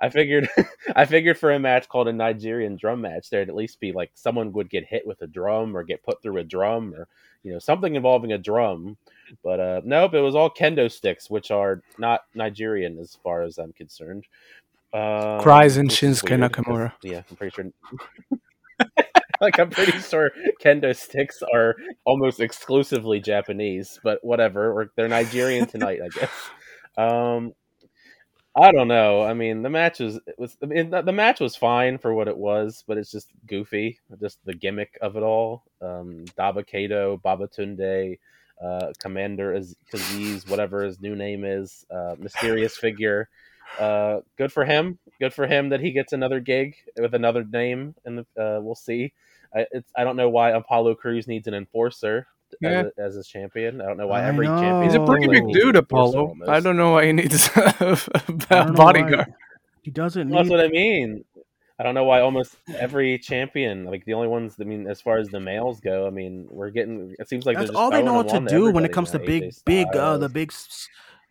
S2: I figured, I figured for a match called a Nigerian drum match, there'd at least be like someone would get hit with a drum or get put through a drum or you know something involving a drum. But uh, nope, it was all kendo sticks, which are not Nigerian as far as I'm concerned. Um,
S3: Cries
S2: and
S3: Shinsuke Nakamura.
S2: Yeah, I'm pretty sure. like I'm pretty sure kendo sticks are almost exclusively Japanese, but whatever. Or they're Nigerian tonight, I guess. Um, I don't know. I mean, the match was was I mean, the, the match was fine for what it was, but it's just goofy, just the gimmick of it all. Um, Dabba-Kato, Babatunde, uh, Commander Az- Kaziz, whatever his new name is, uh, mysterious figure. Uh, good for him. Good for him that he gets another gig with another name, and uh, we'll see. I, I don't know why Apollo Crews needs an enforcer
S3: Yeah.
S2: as, a, as his champion. I don't know why
S1: I
S2: every
S1: know.
S2: champion.
S3: He's a pretty big dude, Apollo. I don't know why he needs a
S1: I don't
S3: bodyguard.
S1: why- He doesn't
S2: That's
S1: need.
S2: what I mean. I don't know why almost every champion, like the only ones, I mean, as far as the males go, I mean, we're getting. It seems like
S1: That's
S2: they're just
S1: all they know what to do when it comes to big, big, uh, the big.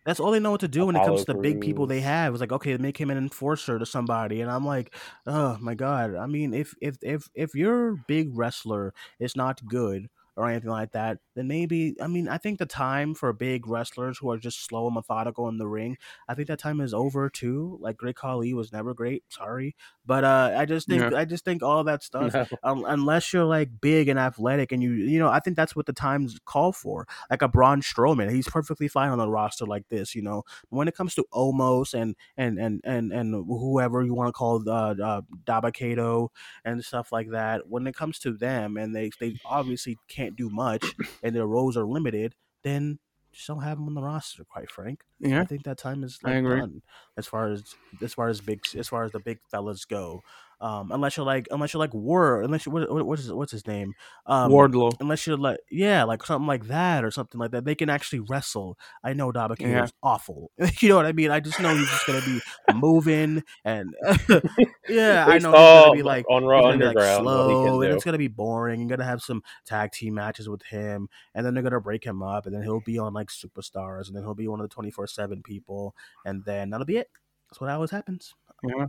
S1: That's all they know what to do when it comes
S2: Apollo
S1: to big people they have. It's like okay, make him an enforcer to somebody, and I'm like, oh my god. I mean, if if if if your big wrestler is not good or anything like that, then maybe I mean I think the time for big wrestlers who are just slow and methodical in the ring, I think that time is over too. Like Great Khali was never great, sorry, but uh, I just think. I just think all that stuff
S2: No.
S1: um, unless you're like big and athletic and you you know I think that's what the times call for. Like a Braun Strowman, he's perfectly fine on a roster like this. You know, when it comes to Omos and and and and and whoever you want to call uh, uh Dabba-Kato and stuff like that, when it comes to them and they they obviously can't do much and their roles are limited, then just don't have them on the roster. Quite frank.
S3: yeah, I
S1: think that time is like done as far as as far as big as far as the big fellas go. Um, unless you're like unless you're like War, unless you what, what what's his, what's his name? Um,
S3: Wardlow.
S1: unless you're like yeah, like something like that or something like that. They can actually wrestle. I know Dabba-Kato
S3: Yeah.
S1: is awful. you know what I mean? I just know he's just gonna be moving and yeah, I know he's gonna be like
S2: on Raw
S1: like
S2: Underground he
S1: slow and it's gonna be boring. You're gonna have some tag team matches with him, and then they're gonna break him up, and then he'll be on like superstars, and then he'll be one of the twenty four seven people, and then that'll be it. That's what always happens.
S3: Yeah.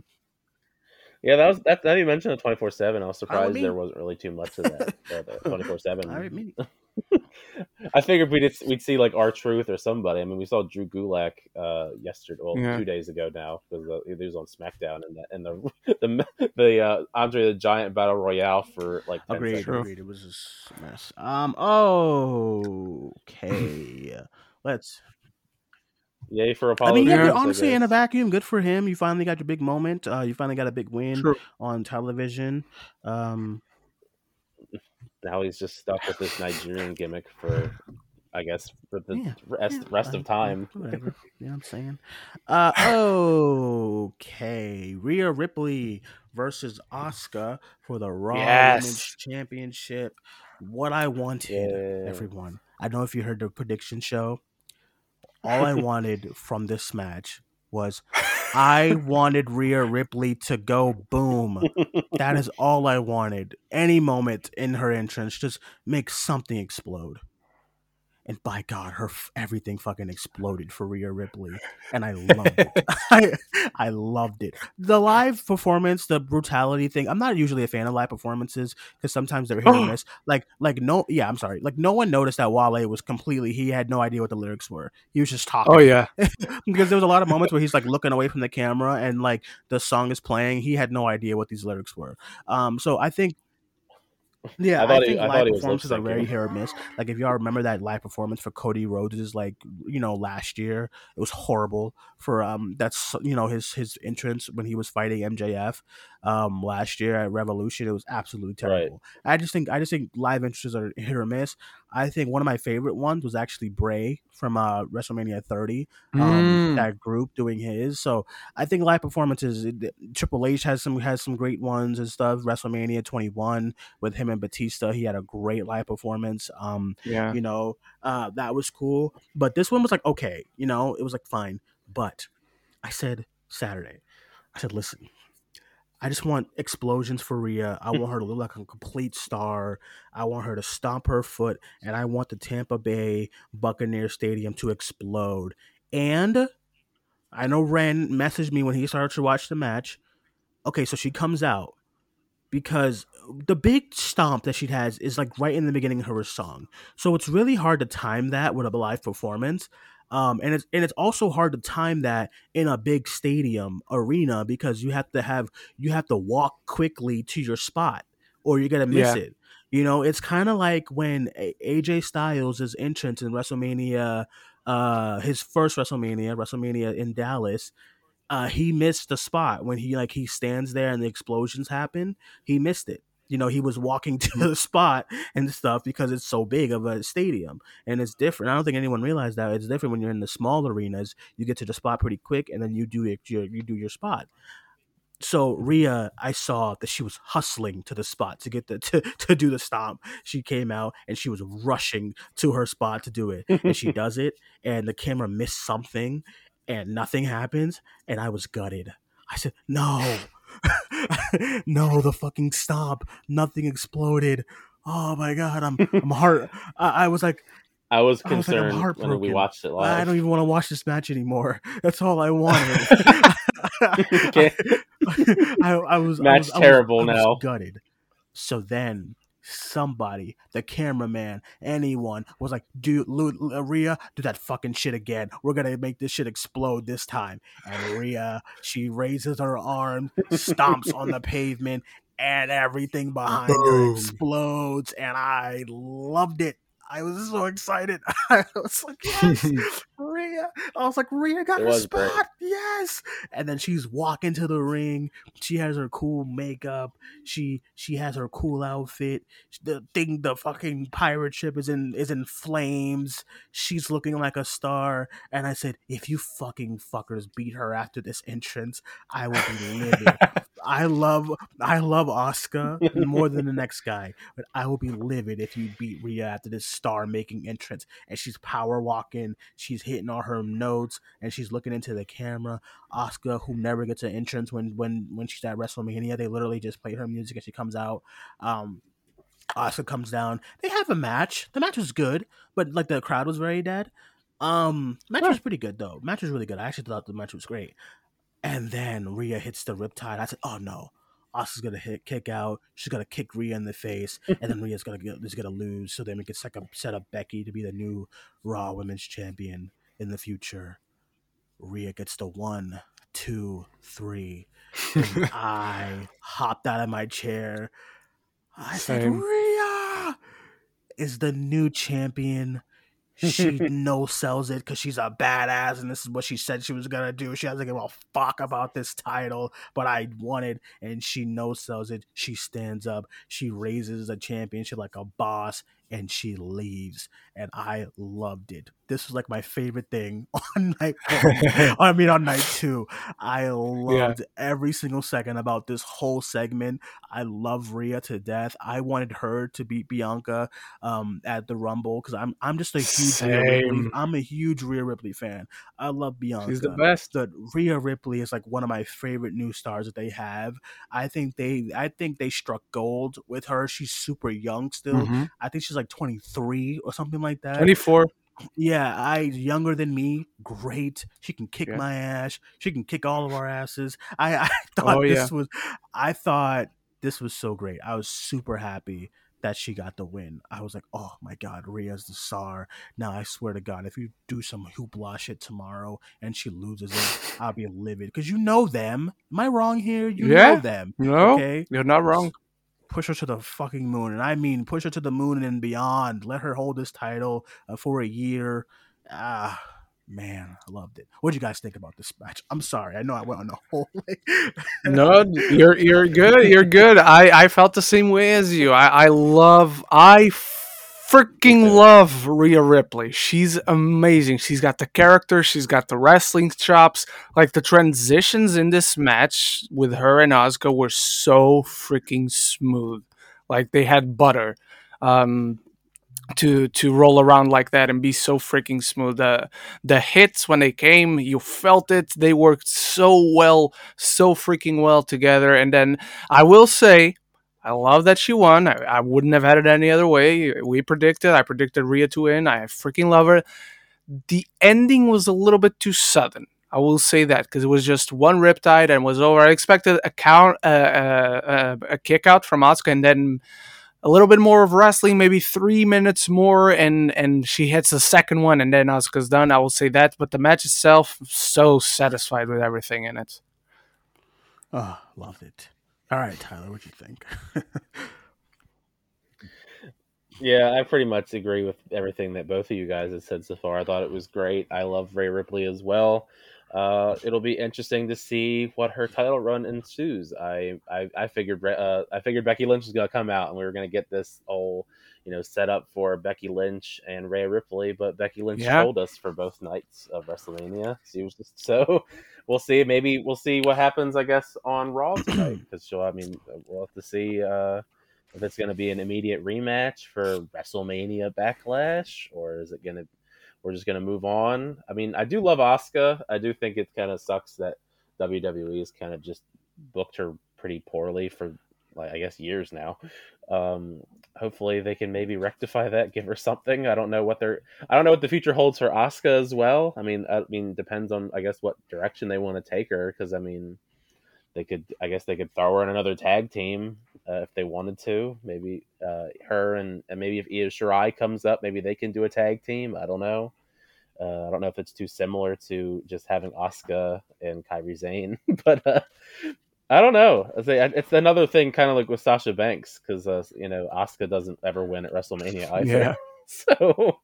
S2: Yeah, that was that. That you mentioned the twenty four seven. I was
S1: Fine with
S2: surprised there wasn't really too much of that. Twenty four
S1: All right,
S2: seven.
S1: me.
S2: I figured we'd we'd see like R-Truth or somebody. I mean, we saw Drew Gulak uh, yesterday, well,
S3: Yeah.
S2: two days ago now because uh, he was on SmackDown and the and the the, the uh, Andre the Giant Battle Royale for like 10
S1: Agreed,
S2: seconds.
S1: Agreed. It was a mess. Um. Okay. Let's.
S2: Yay for
S1: I mean, yeah,
S3: Yeah.
S2: Crews,
S1: honestly, in a vacuum, good for him. You finally got your big moment. Uh, you finally got a big win
S3: True.
S1: on television. Um,
S2: now he's just stuck with this Nigerian gimmick for, I guess, for the
S1: Yeah,
S2: rest
S1: yeah,
S2: rest
S1: fine,
S2: of time.
S1: yeah, whatever. you know what I'm saying? Uh, okay. Rhea Ripley versus Asuka for the Raw
S3: Yes.
S1: Women's Championship. What I wanted,
S2: Yeah.
S1: everyone. I don't know if you heard the prediction show. All I wanted from this match was I wanted Rhea Ripley to go boom. That is all I wanted. Any moment in her entrance, just make something explode. And by God, her f- everything fucking exploded for Rhea Ripley, and I loved it. I, I loved it. The live performance, the brutality thing. I'm not usually a fan of live performances because sometimes they're hit or miss. Like, like no, yeah, I'm sorry. Like, no one noticed that Wale was completely. He had no idea what the lyrics were. He was just talking
S3: Oh yeah.
S1: because there was a lot of moments where he's like looking away from the camera and like the song is playing. He had no idea what these lyrics were. Um, so I think, yeah,
S2: I
S1: I,
S2: thought he-
S1: think
S2: I
S1: live performances are very hit or miss. Like if y'all remember that live performance for Cody Rhodes is like you know last year, it was horrible for um that's you know his his entrance when he was fighting MJF um last year at Revolution. It was absolutely
S2: Right.
S1: terrible. I just think I just think live entrances are hit or miss. I think one of my favorite ones was actually Bray from uh, WrestleMania 30 um,
S3: Mm.
S1: that group doing his. So I think live performances. it- Triple H has some has some great ones and stuff. WrestleMania 21 with him and Batista, he had a great live performance. Um,
S3: Yeah.
S1: you know, uh, that was cool. But this one was like okay, you know, it was like fine. But I said Saturday, I said, listen. I just want explosions for Rhea. I hmm. want her to look like a complete star. I want her to stomp her foot, and I want the Tampa Bay Buccaneer Stadium to explode. And I know Ren messaged me when he started to watch the match. Okay, so she comes out because the big stomp that she has is like right in the beginning of her song. So it's really hard to time that with a live performance. Um, and it's and it's also hard to time that in a big stadium arena because you have to have you have to walk quickly to your spot or you're gonna miss
S3: Yeah.
S1: it. You know, it's kind of like when AJ Styles' his entrance in WrestleMania, uh, his first WrestleMania, WrestleMania in Dallas, uh, he missed the spot when he like he stands there and the explosions happen. He missed it. You know, he was walking to mm-hmm. the spot and stuff because it's so big of a stadium and it's different. I don't think anyone realized that it's different when you're in the small arenas. You get to the spot pretty quick, and then you do it. You, you do your spot. So Rhea, I saw that she was hustling to the spot to get the to, to do the stomp. She came out and she was rushing to her spot to do it, and she does it, and the camera missed something, and nothing happens, and I was gutted. I said, "No, no, the fucking stop. Nothing exploded. Oh my god, I'm I'm heart. I, I was like,
S2: I was
S1: I was like,
S2: concerned when we watched it live.
S1: I don't even want to watch this match anymore. That's all I wanted.
S2: Okay.
S1: I, I was
S2: Match
S1: I was-
S2: terrible
S1: I was
S2: now.
S1: Gutted. So then somebody, the cameraman, anyone was like, "Dude, Lu- Lu- uh, Rhea, do that fucking shit again. We're gonna make this shit explode this time." And Rhea, she raises her arm, stomps on the pavement, and everything behind her explodes. And I loved it. I was so excited. I was like, "Yes, Rhea!" I was like, "Rhea got
S2: It
S1: her
S2: was great.
S1: spot, yes!" And then she's walking to the ring. She has her cool makeup. She she has her cool outfit. The thing, the fucking pirate ship is in is in flames. She's looking like a star. And I said, if you fucking fuckers beat her after this entrance, I will be livid. I love I love Asuka more than the next guy, but I will be livid if you beat Rhea after this star making entrance and she's power walking, she's hitting all her notes, and she's looking into the camera. Asuka, who never gets an entrance when when when she's at WrestleMania, they literally just play her music and she comes out. Um, Asuka comes down. They have a match. The match was good, but like the crowd was very dead. Um, match was pretty good though. Match was really good. I actually thought the match was great. And then Rhea hits the riptide. I said, "Oh no, Asuka's gonna hit kick out. She's gonna kick Rhea in the face, and then Rhea's gonna get, is gonna lose. So then we can set up set up Becky to be the new Raw Women's Champion in the future. Rhea gets the one, two, three. And I hopped out of my chair. I said,
S3: Same.
S1: Rhea is the new champion. She no sells it because she's a badass, and this is what she said she was gonna do. She doesn't give a fuck about this title, but I wanted, and she no sells it. She stands up, she raises the championship like a boss, and she leaves. And I loved it. This was like my favorite thing on night one. I mean, on night two, I loved every single second about this whole segment. I love Rhea to death. I wanted her to beat Bianca um, at the Rumble because I'm I'm just a huge Rhea Ripley. I'm a huge Rhea Ripley fan. I love Bianca.
S3: She's the best.
S1: But Rhea Ripley is like one of my favorite new stars that they have. I think they I think they struck gold with her. She's super young still.
S3: Mhm.
S1: I think she's like 23 or something like that.
S3: 24.
S1: Yeah, I younger than me. Great. She can kick
S3: Yeah.
S1: my ass. She can kick all of our asses. I, I thought
S3: Oh,
S1: this
S3: yeah.
S1: was I thought this was so great. I was super happy that she got the win. I was like, oh my god, Rhea's the star. Now I swear to God, if you do some hoopla shit tomorrow and she loses it, I'll be livid. Because you know them. Am I wrong here? You
S3: Yeah.
S1: know them.
S3: No,
S1: Okay
S3: you're not wrong.
S1: Push her to the fucking moon, and I mean push her to the moon and beyond. Let her hold this title uh, for a year. Ah, man, I loved it. What do you guys think about this match? I'm sorry, I know I went on a whole.
S3: No, you're you're good. You're good. I I felt the same way as you. I I love I freaking love Rhea Ripley. She's amazing. She's got the character. She's got the wrestling chops. Like the transitions in this match with her and Asuka were so freaking smooth. Like they had butter. Um, to to roll around like that and be so freaking smooth. The the hits when they came, you felt it. They worked so well, so freaking well together. And then I will say, I love that she won. I, I wouldn't have had it any other way. We predicted. I predicted Rhea to win. I freaking love her. The ending was a little bit too sudden. I will say that because it was just one riptide and was over. I expected a count, uh, uh, uh, a kick out from Asuka, and then a little bit more of wrestling, maybe three minutes more, and and she hits the second one, and then Asuka's done. I will say that, but the match itself, so satisfied with everything in it.
S1: oh, loved it. All right, Tyler, what do you think?
S2: Yeah, I pretty much agree with everything that both of you guys have said so far. I thought it was great. I love Rhea Ripley as well. Uh, it'll be interesting to see what her title run ensues. I I, I figured uh, I figured Becky Lynch was gonna come out and we were gonna get this whole you know set up for Becky Lynch and Rhea Ripley, but Becky Lynch
S3: Yeah.
S2: told us for both nights of WrestleMania. She was just so. We'll see. Maybe we'll see what happens. I guess on Raw tonight because she'll. I mean, we'll have to see. Uh, if it's going to be an immediate rematch for WrestleMania Backlash, or is it going to we're just going to move on? I mean, I do love Asuka. I do think it kind of sucks that WWE has kind of just booked her pretty poorly for like I guess years now. Um, hopefully they can maybe rectify that, give her something. I don't know what they're I don't know what the future holds for Asuka as well. I mean, I mean depends on I guess what direction they want to take her because I mean they could I guess they could throw her in another tag team uh, if they wanted to. Maybe uh, her and, and maybe if Io Shirai comes up, maybe they can do a tag team. I don't know. Uh, I don't know if it's too similar to just having Asuka and Kairi Sane, but uh, I don't know. It's another thing, kind of like with Sasha Banks, because uh, you know Asuka doesn't ever win at WrestleMania either. Yeah. So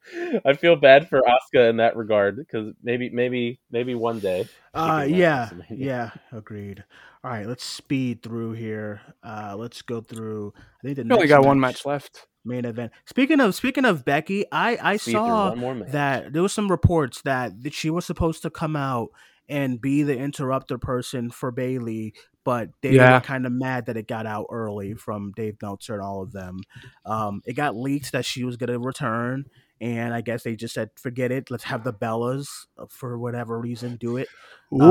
S2: I feel bad for Asuka in that regard because maybe, maybe, maybe one day.
S1: Uh, yeah, yeah, agreed. All right, let's speed through here. Uh, let's go through. I think
S3: the only got match, one match left.
S1: Main event. Speaking of speaking of Becky, I I speed saw that there was some reports that, that she was supposed to come out and be the interrupter person for Bayley. but they yeah. were kind of mad that it got out early from Dave Meltzer and all of them. Um, it got leaked that she was going to return, and I guess they just said, "Forget it. Let's have the Bellas uh, for whatever reason do it."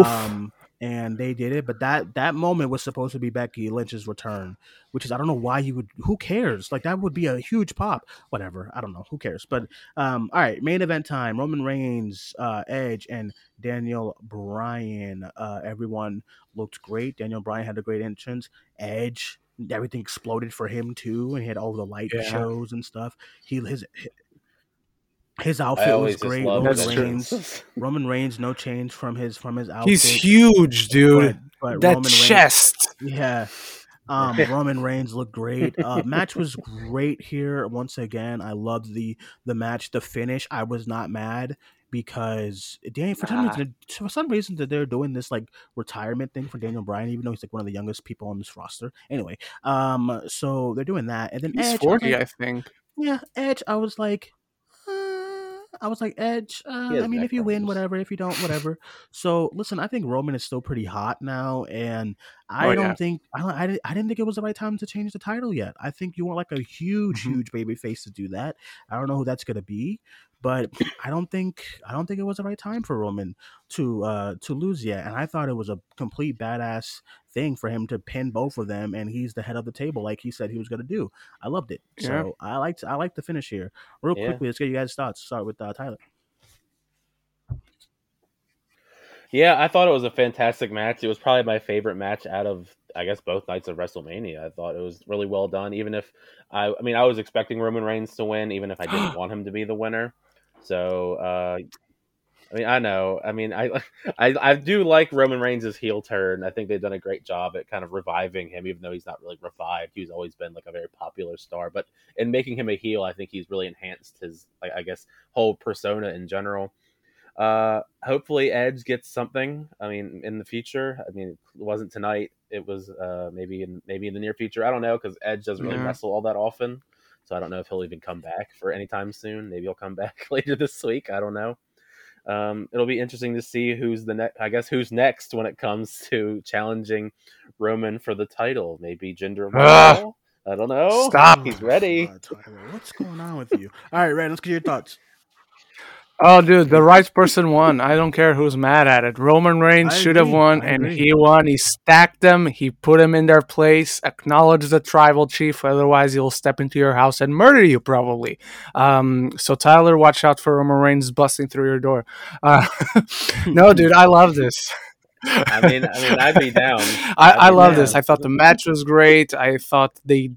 S1: Um, and they did it. But that that moment was supposed to be Becky Lynch's return, which is I don't know why you would. Who cares? Like that would be a huge pop. Whatever. I don't know. Who cares? But um, all right, main event time: Roman Reigns, uh, Edge, and Daniel Bryan. Uh, everyone looked great. Daniel Bryan had a great entrance. Edge. Everything exploded for him too, and he had all the light yeah. shows and stuff. He his his outfit was great. Roman Reigns, Roman Reigns, no change from his from his outfit.
S3: He's huge, dude. But, but that Roman chest,
S1: Reigns, yeah. Um, Roman Reigns looked great. Uh, match was great here. Once again, I loved the the match. The finish, I was not mad because Daniel for some reason for some reason that they're doing this like retirement thing for Daniel Bryan, even though he's like one of the youngest people on this roster. Anyway, um, so they're doing that, and then
S3: he's
S1: Edge,
S3: forty, I, like, I think.
S1: Yeah, Edge. I was like, I was like, Edge. Uh, I mean, if you win, whatever. If you don't, whatever. So listen, I think Roman is still pretty hot now, and I oh, don't yeah. think I, don't, I, didn't, I didn't think it was the right time to change the title yet. I think you want like a huge, mm-hmm. huge baby face to do that. I don't know who that's gonna be, but I don't think I don't think it was the right time for Roman to uh to lose yet. And I thought it was a complete badass thing for him to pin both of them, and he's the head of the table like he said he was gonna do. I loved it. Yeah. So I liked I liked the finish here. Real yeah. quickly, let's get you guys' thoughts. Start with uh, Tyler.
S2: Yeah, I thought it was a fantastic match. It was probably my favorite match out of I guess both nights of WrestleMania. I thought it was really well done. Even if I, I mean, I was expecting Roman Reigns to win, even if I didn't want him to be the winner. So, uh, I mean, I know. I mean, I, I, I do like Roman Reigns' heel turn. I think they've done a great job at kind of reviving him, even though he's not really revived. He's always been like a very popular star, but in making him a heel, I think he's really enhanced his, like, I guess, whole persona in general. Uh, hopefully Edge gets something. I mean, in the future. I mean, it wasn't tonight. It was uh, maybe in maybe in the near future. I don't know because Edge doesn't really yeah. wrestle all that often. So I don't know if he'll even come back for any time soon. Maybe he'll come back later this week. I don't know. Um, it'll be interesting to see who's the next. I guess who's next when it comes to challenging Roman for the title. Maybe Jinder Mahal. I don't know.
S3: Stop.
S2: He's ready.
S1: What's going on with you? All right, Ren. Let's get your thoughts.
S3: Oh, dude, the right person won. I don't care who's mad at it. Roman Reigns should have won, and he won. He stacked them. He put them in their place. Acknowledge the tribal chief, otherwise he'll step into your house and murder you, probably. Um, so Tyler, watch out for Roman Reigns busting through your door. Uh, no, dude, I love this.
S2: I mean, I mean, I'd be down.
S3: I, I love down. this. I thought the match was great. I thought they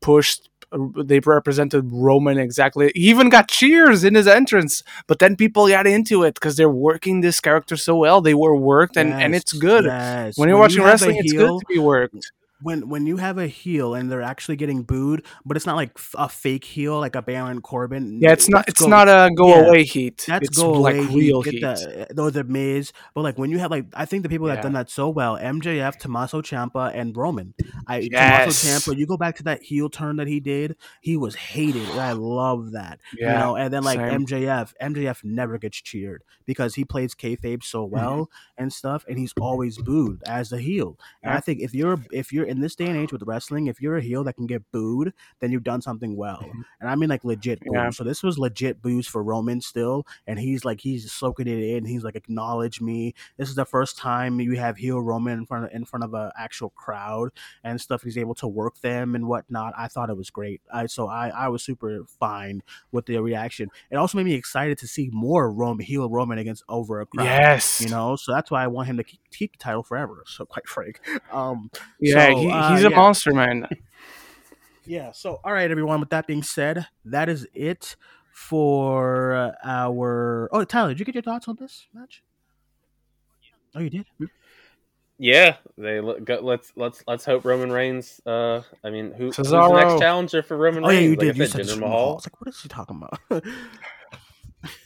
S3: pushed they represented Roman exactly. He even got cheers in his entrance, but then people got into it because they're working this character so well. They were worked, and, yes, and it's good. Yes. When you're when watching you wrestling, it's good to be worked
S1: when when you have a heel and they're actually getting booed, but it's not like a fake heel like a Baron Corbin.
S3: Yeah, it's not. It's go, not a go yeah, away heat. That's it's go away like real heat.
S1: The, those are Miz, but like when you have like I think the people that yeah. have done that so well, MJF, Tommaso Ciampa, and Roman. I yes. Tommaso Ciampa. You go back to that heel turn that he did. He was hated. I love that. Yeah, you know, and then like same. MJF, MJF never gets cheered because he plays kayfabe so mm-hmm. well mm-hmm. and stuff, and he's always booed as a heel. And I think if you're if you're in this day and age with wrestling, if you're a heel that can get booed, then you've done something well. And I mean like legit booze.
S3: Yeah.
S1: So this was legit booze for Roman still, and he's like he's soaking it in. He's like acknowledge me. This is the first time you have heel Roman in front of in front of an actual crowd and stuff. He's able to work them and whatnot. I thought it was great. I so I I was super fine with the reaction. It also made me excited to see more Roman heel Roman against over a crowd.
S3: Yes.
S1: You know, so that's why I want him to keep, keep the title forever. So quite frank. Um,
S3: Yeah,
S1: so,
S3: he,
S1: uh,
S3: he's a
S1: yeah.
S3: monster, man.
S1: yeah. So, all right, everyone. With that being said, that is it for uh, our. Oh, Tyler, did you get your thoughts on this match? Oh, you did.
S2: Yeah, they look, go, let's let's let's hope Roman Reigns. Uh, I mean, who, who's the next challenger for Roman
S1: Oh
S2: Reigns?
S1: yeah, you
S2: Like I
S1: did. You
S2: said,
S1: said
S2: Jinder
S1: Mahal. I was like, what is he talking about?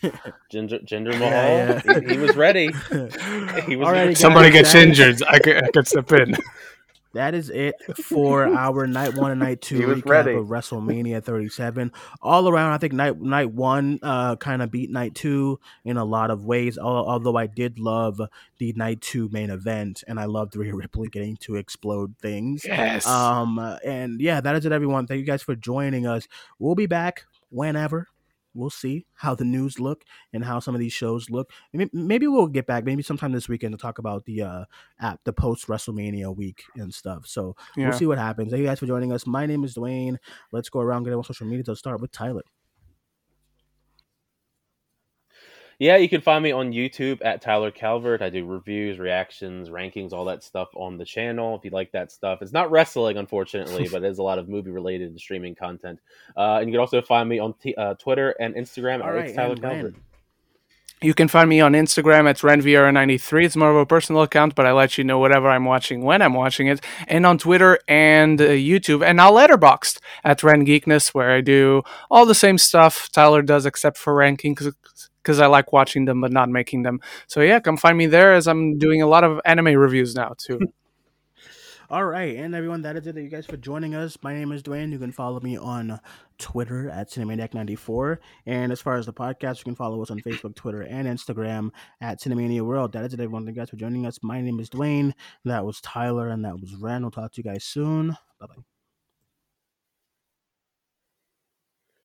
S2: Ginger, Ginger Mahal.
S1: Yeah, yeah.
S2: He, he was ready. He was ready.
S3: Somebody gets injured. I could, I could step in.
S1: That is it for our night one and night two
S2: He was
S1: recap
S2: ready.
S1: of WrestleMania 37. All around, I think night night one uh, kind of beat night two in a lot of ways. Although I did love the night two main event, and I loved Rhea Ripley getting to explode things.
S3: Yes.
S1: Um, and yeah, that is it, everyone. Thank you guys for joining us. We'll be back whenever. We'll see how the news look and how some of these shows look. Maybe, we'll get back maybe sometime this weekend to talk about the uh app, the post WrestleMania week and stuff. So
S3: yeah.
S1: we'll see what happens. Thank you guys for joining us. My name is Duane. Let's go around get on social media. To start with Tyler.
S2: Yeah, you can find me on YouTube at Tyler Calvert. I do reviews, reactions, rankings, all that stuff on the channel. If you like that stuff, it's not wrestling, unfortunately, but it is a lot of movie related and streaming content. Uh, and you can also find me on t- uh, Twitter and Instagram
S1: All
S2: at
S1: right,
S2: Tyler Calvert.
S3: You can find me on Instagram at RenViera93. It's more of a personal account, but I let you know whatever I'm watching when I'm watching it. And on Twitter and uh, YouTube, and now Letterboxd at Ren Geekness, where I do all the same stuff Tyler does, except for ranking, because I like watching them but not making them. So yeah, come find me there as I'm doing a lot of anime reviews now too.
S1: All right, and everyone, that is it. Thank you guys for joining us. My name is Duane. You can follow me on Twitter at Cinemaniac94. And as far as the podcast, you can follow us on Facebook, Twitter, and Instagram at Cinemania World. That is it, everyone. Thank you guys for joining us. My name is Duane. That was Tyler, and that was Ren. We'll talk to you guys soon. Bye bye.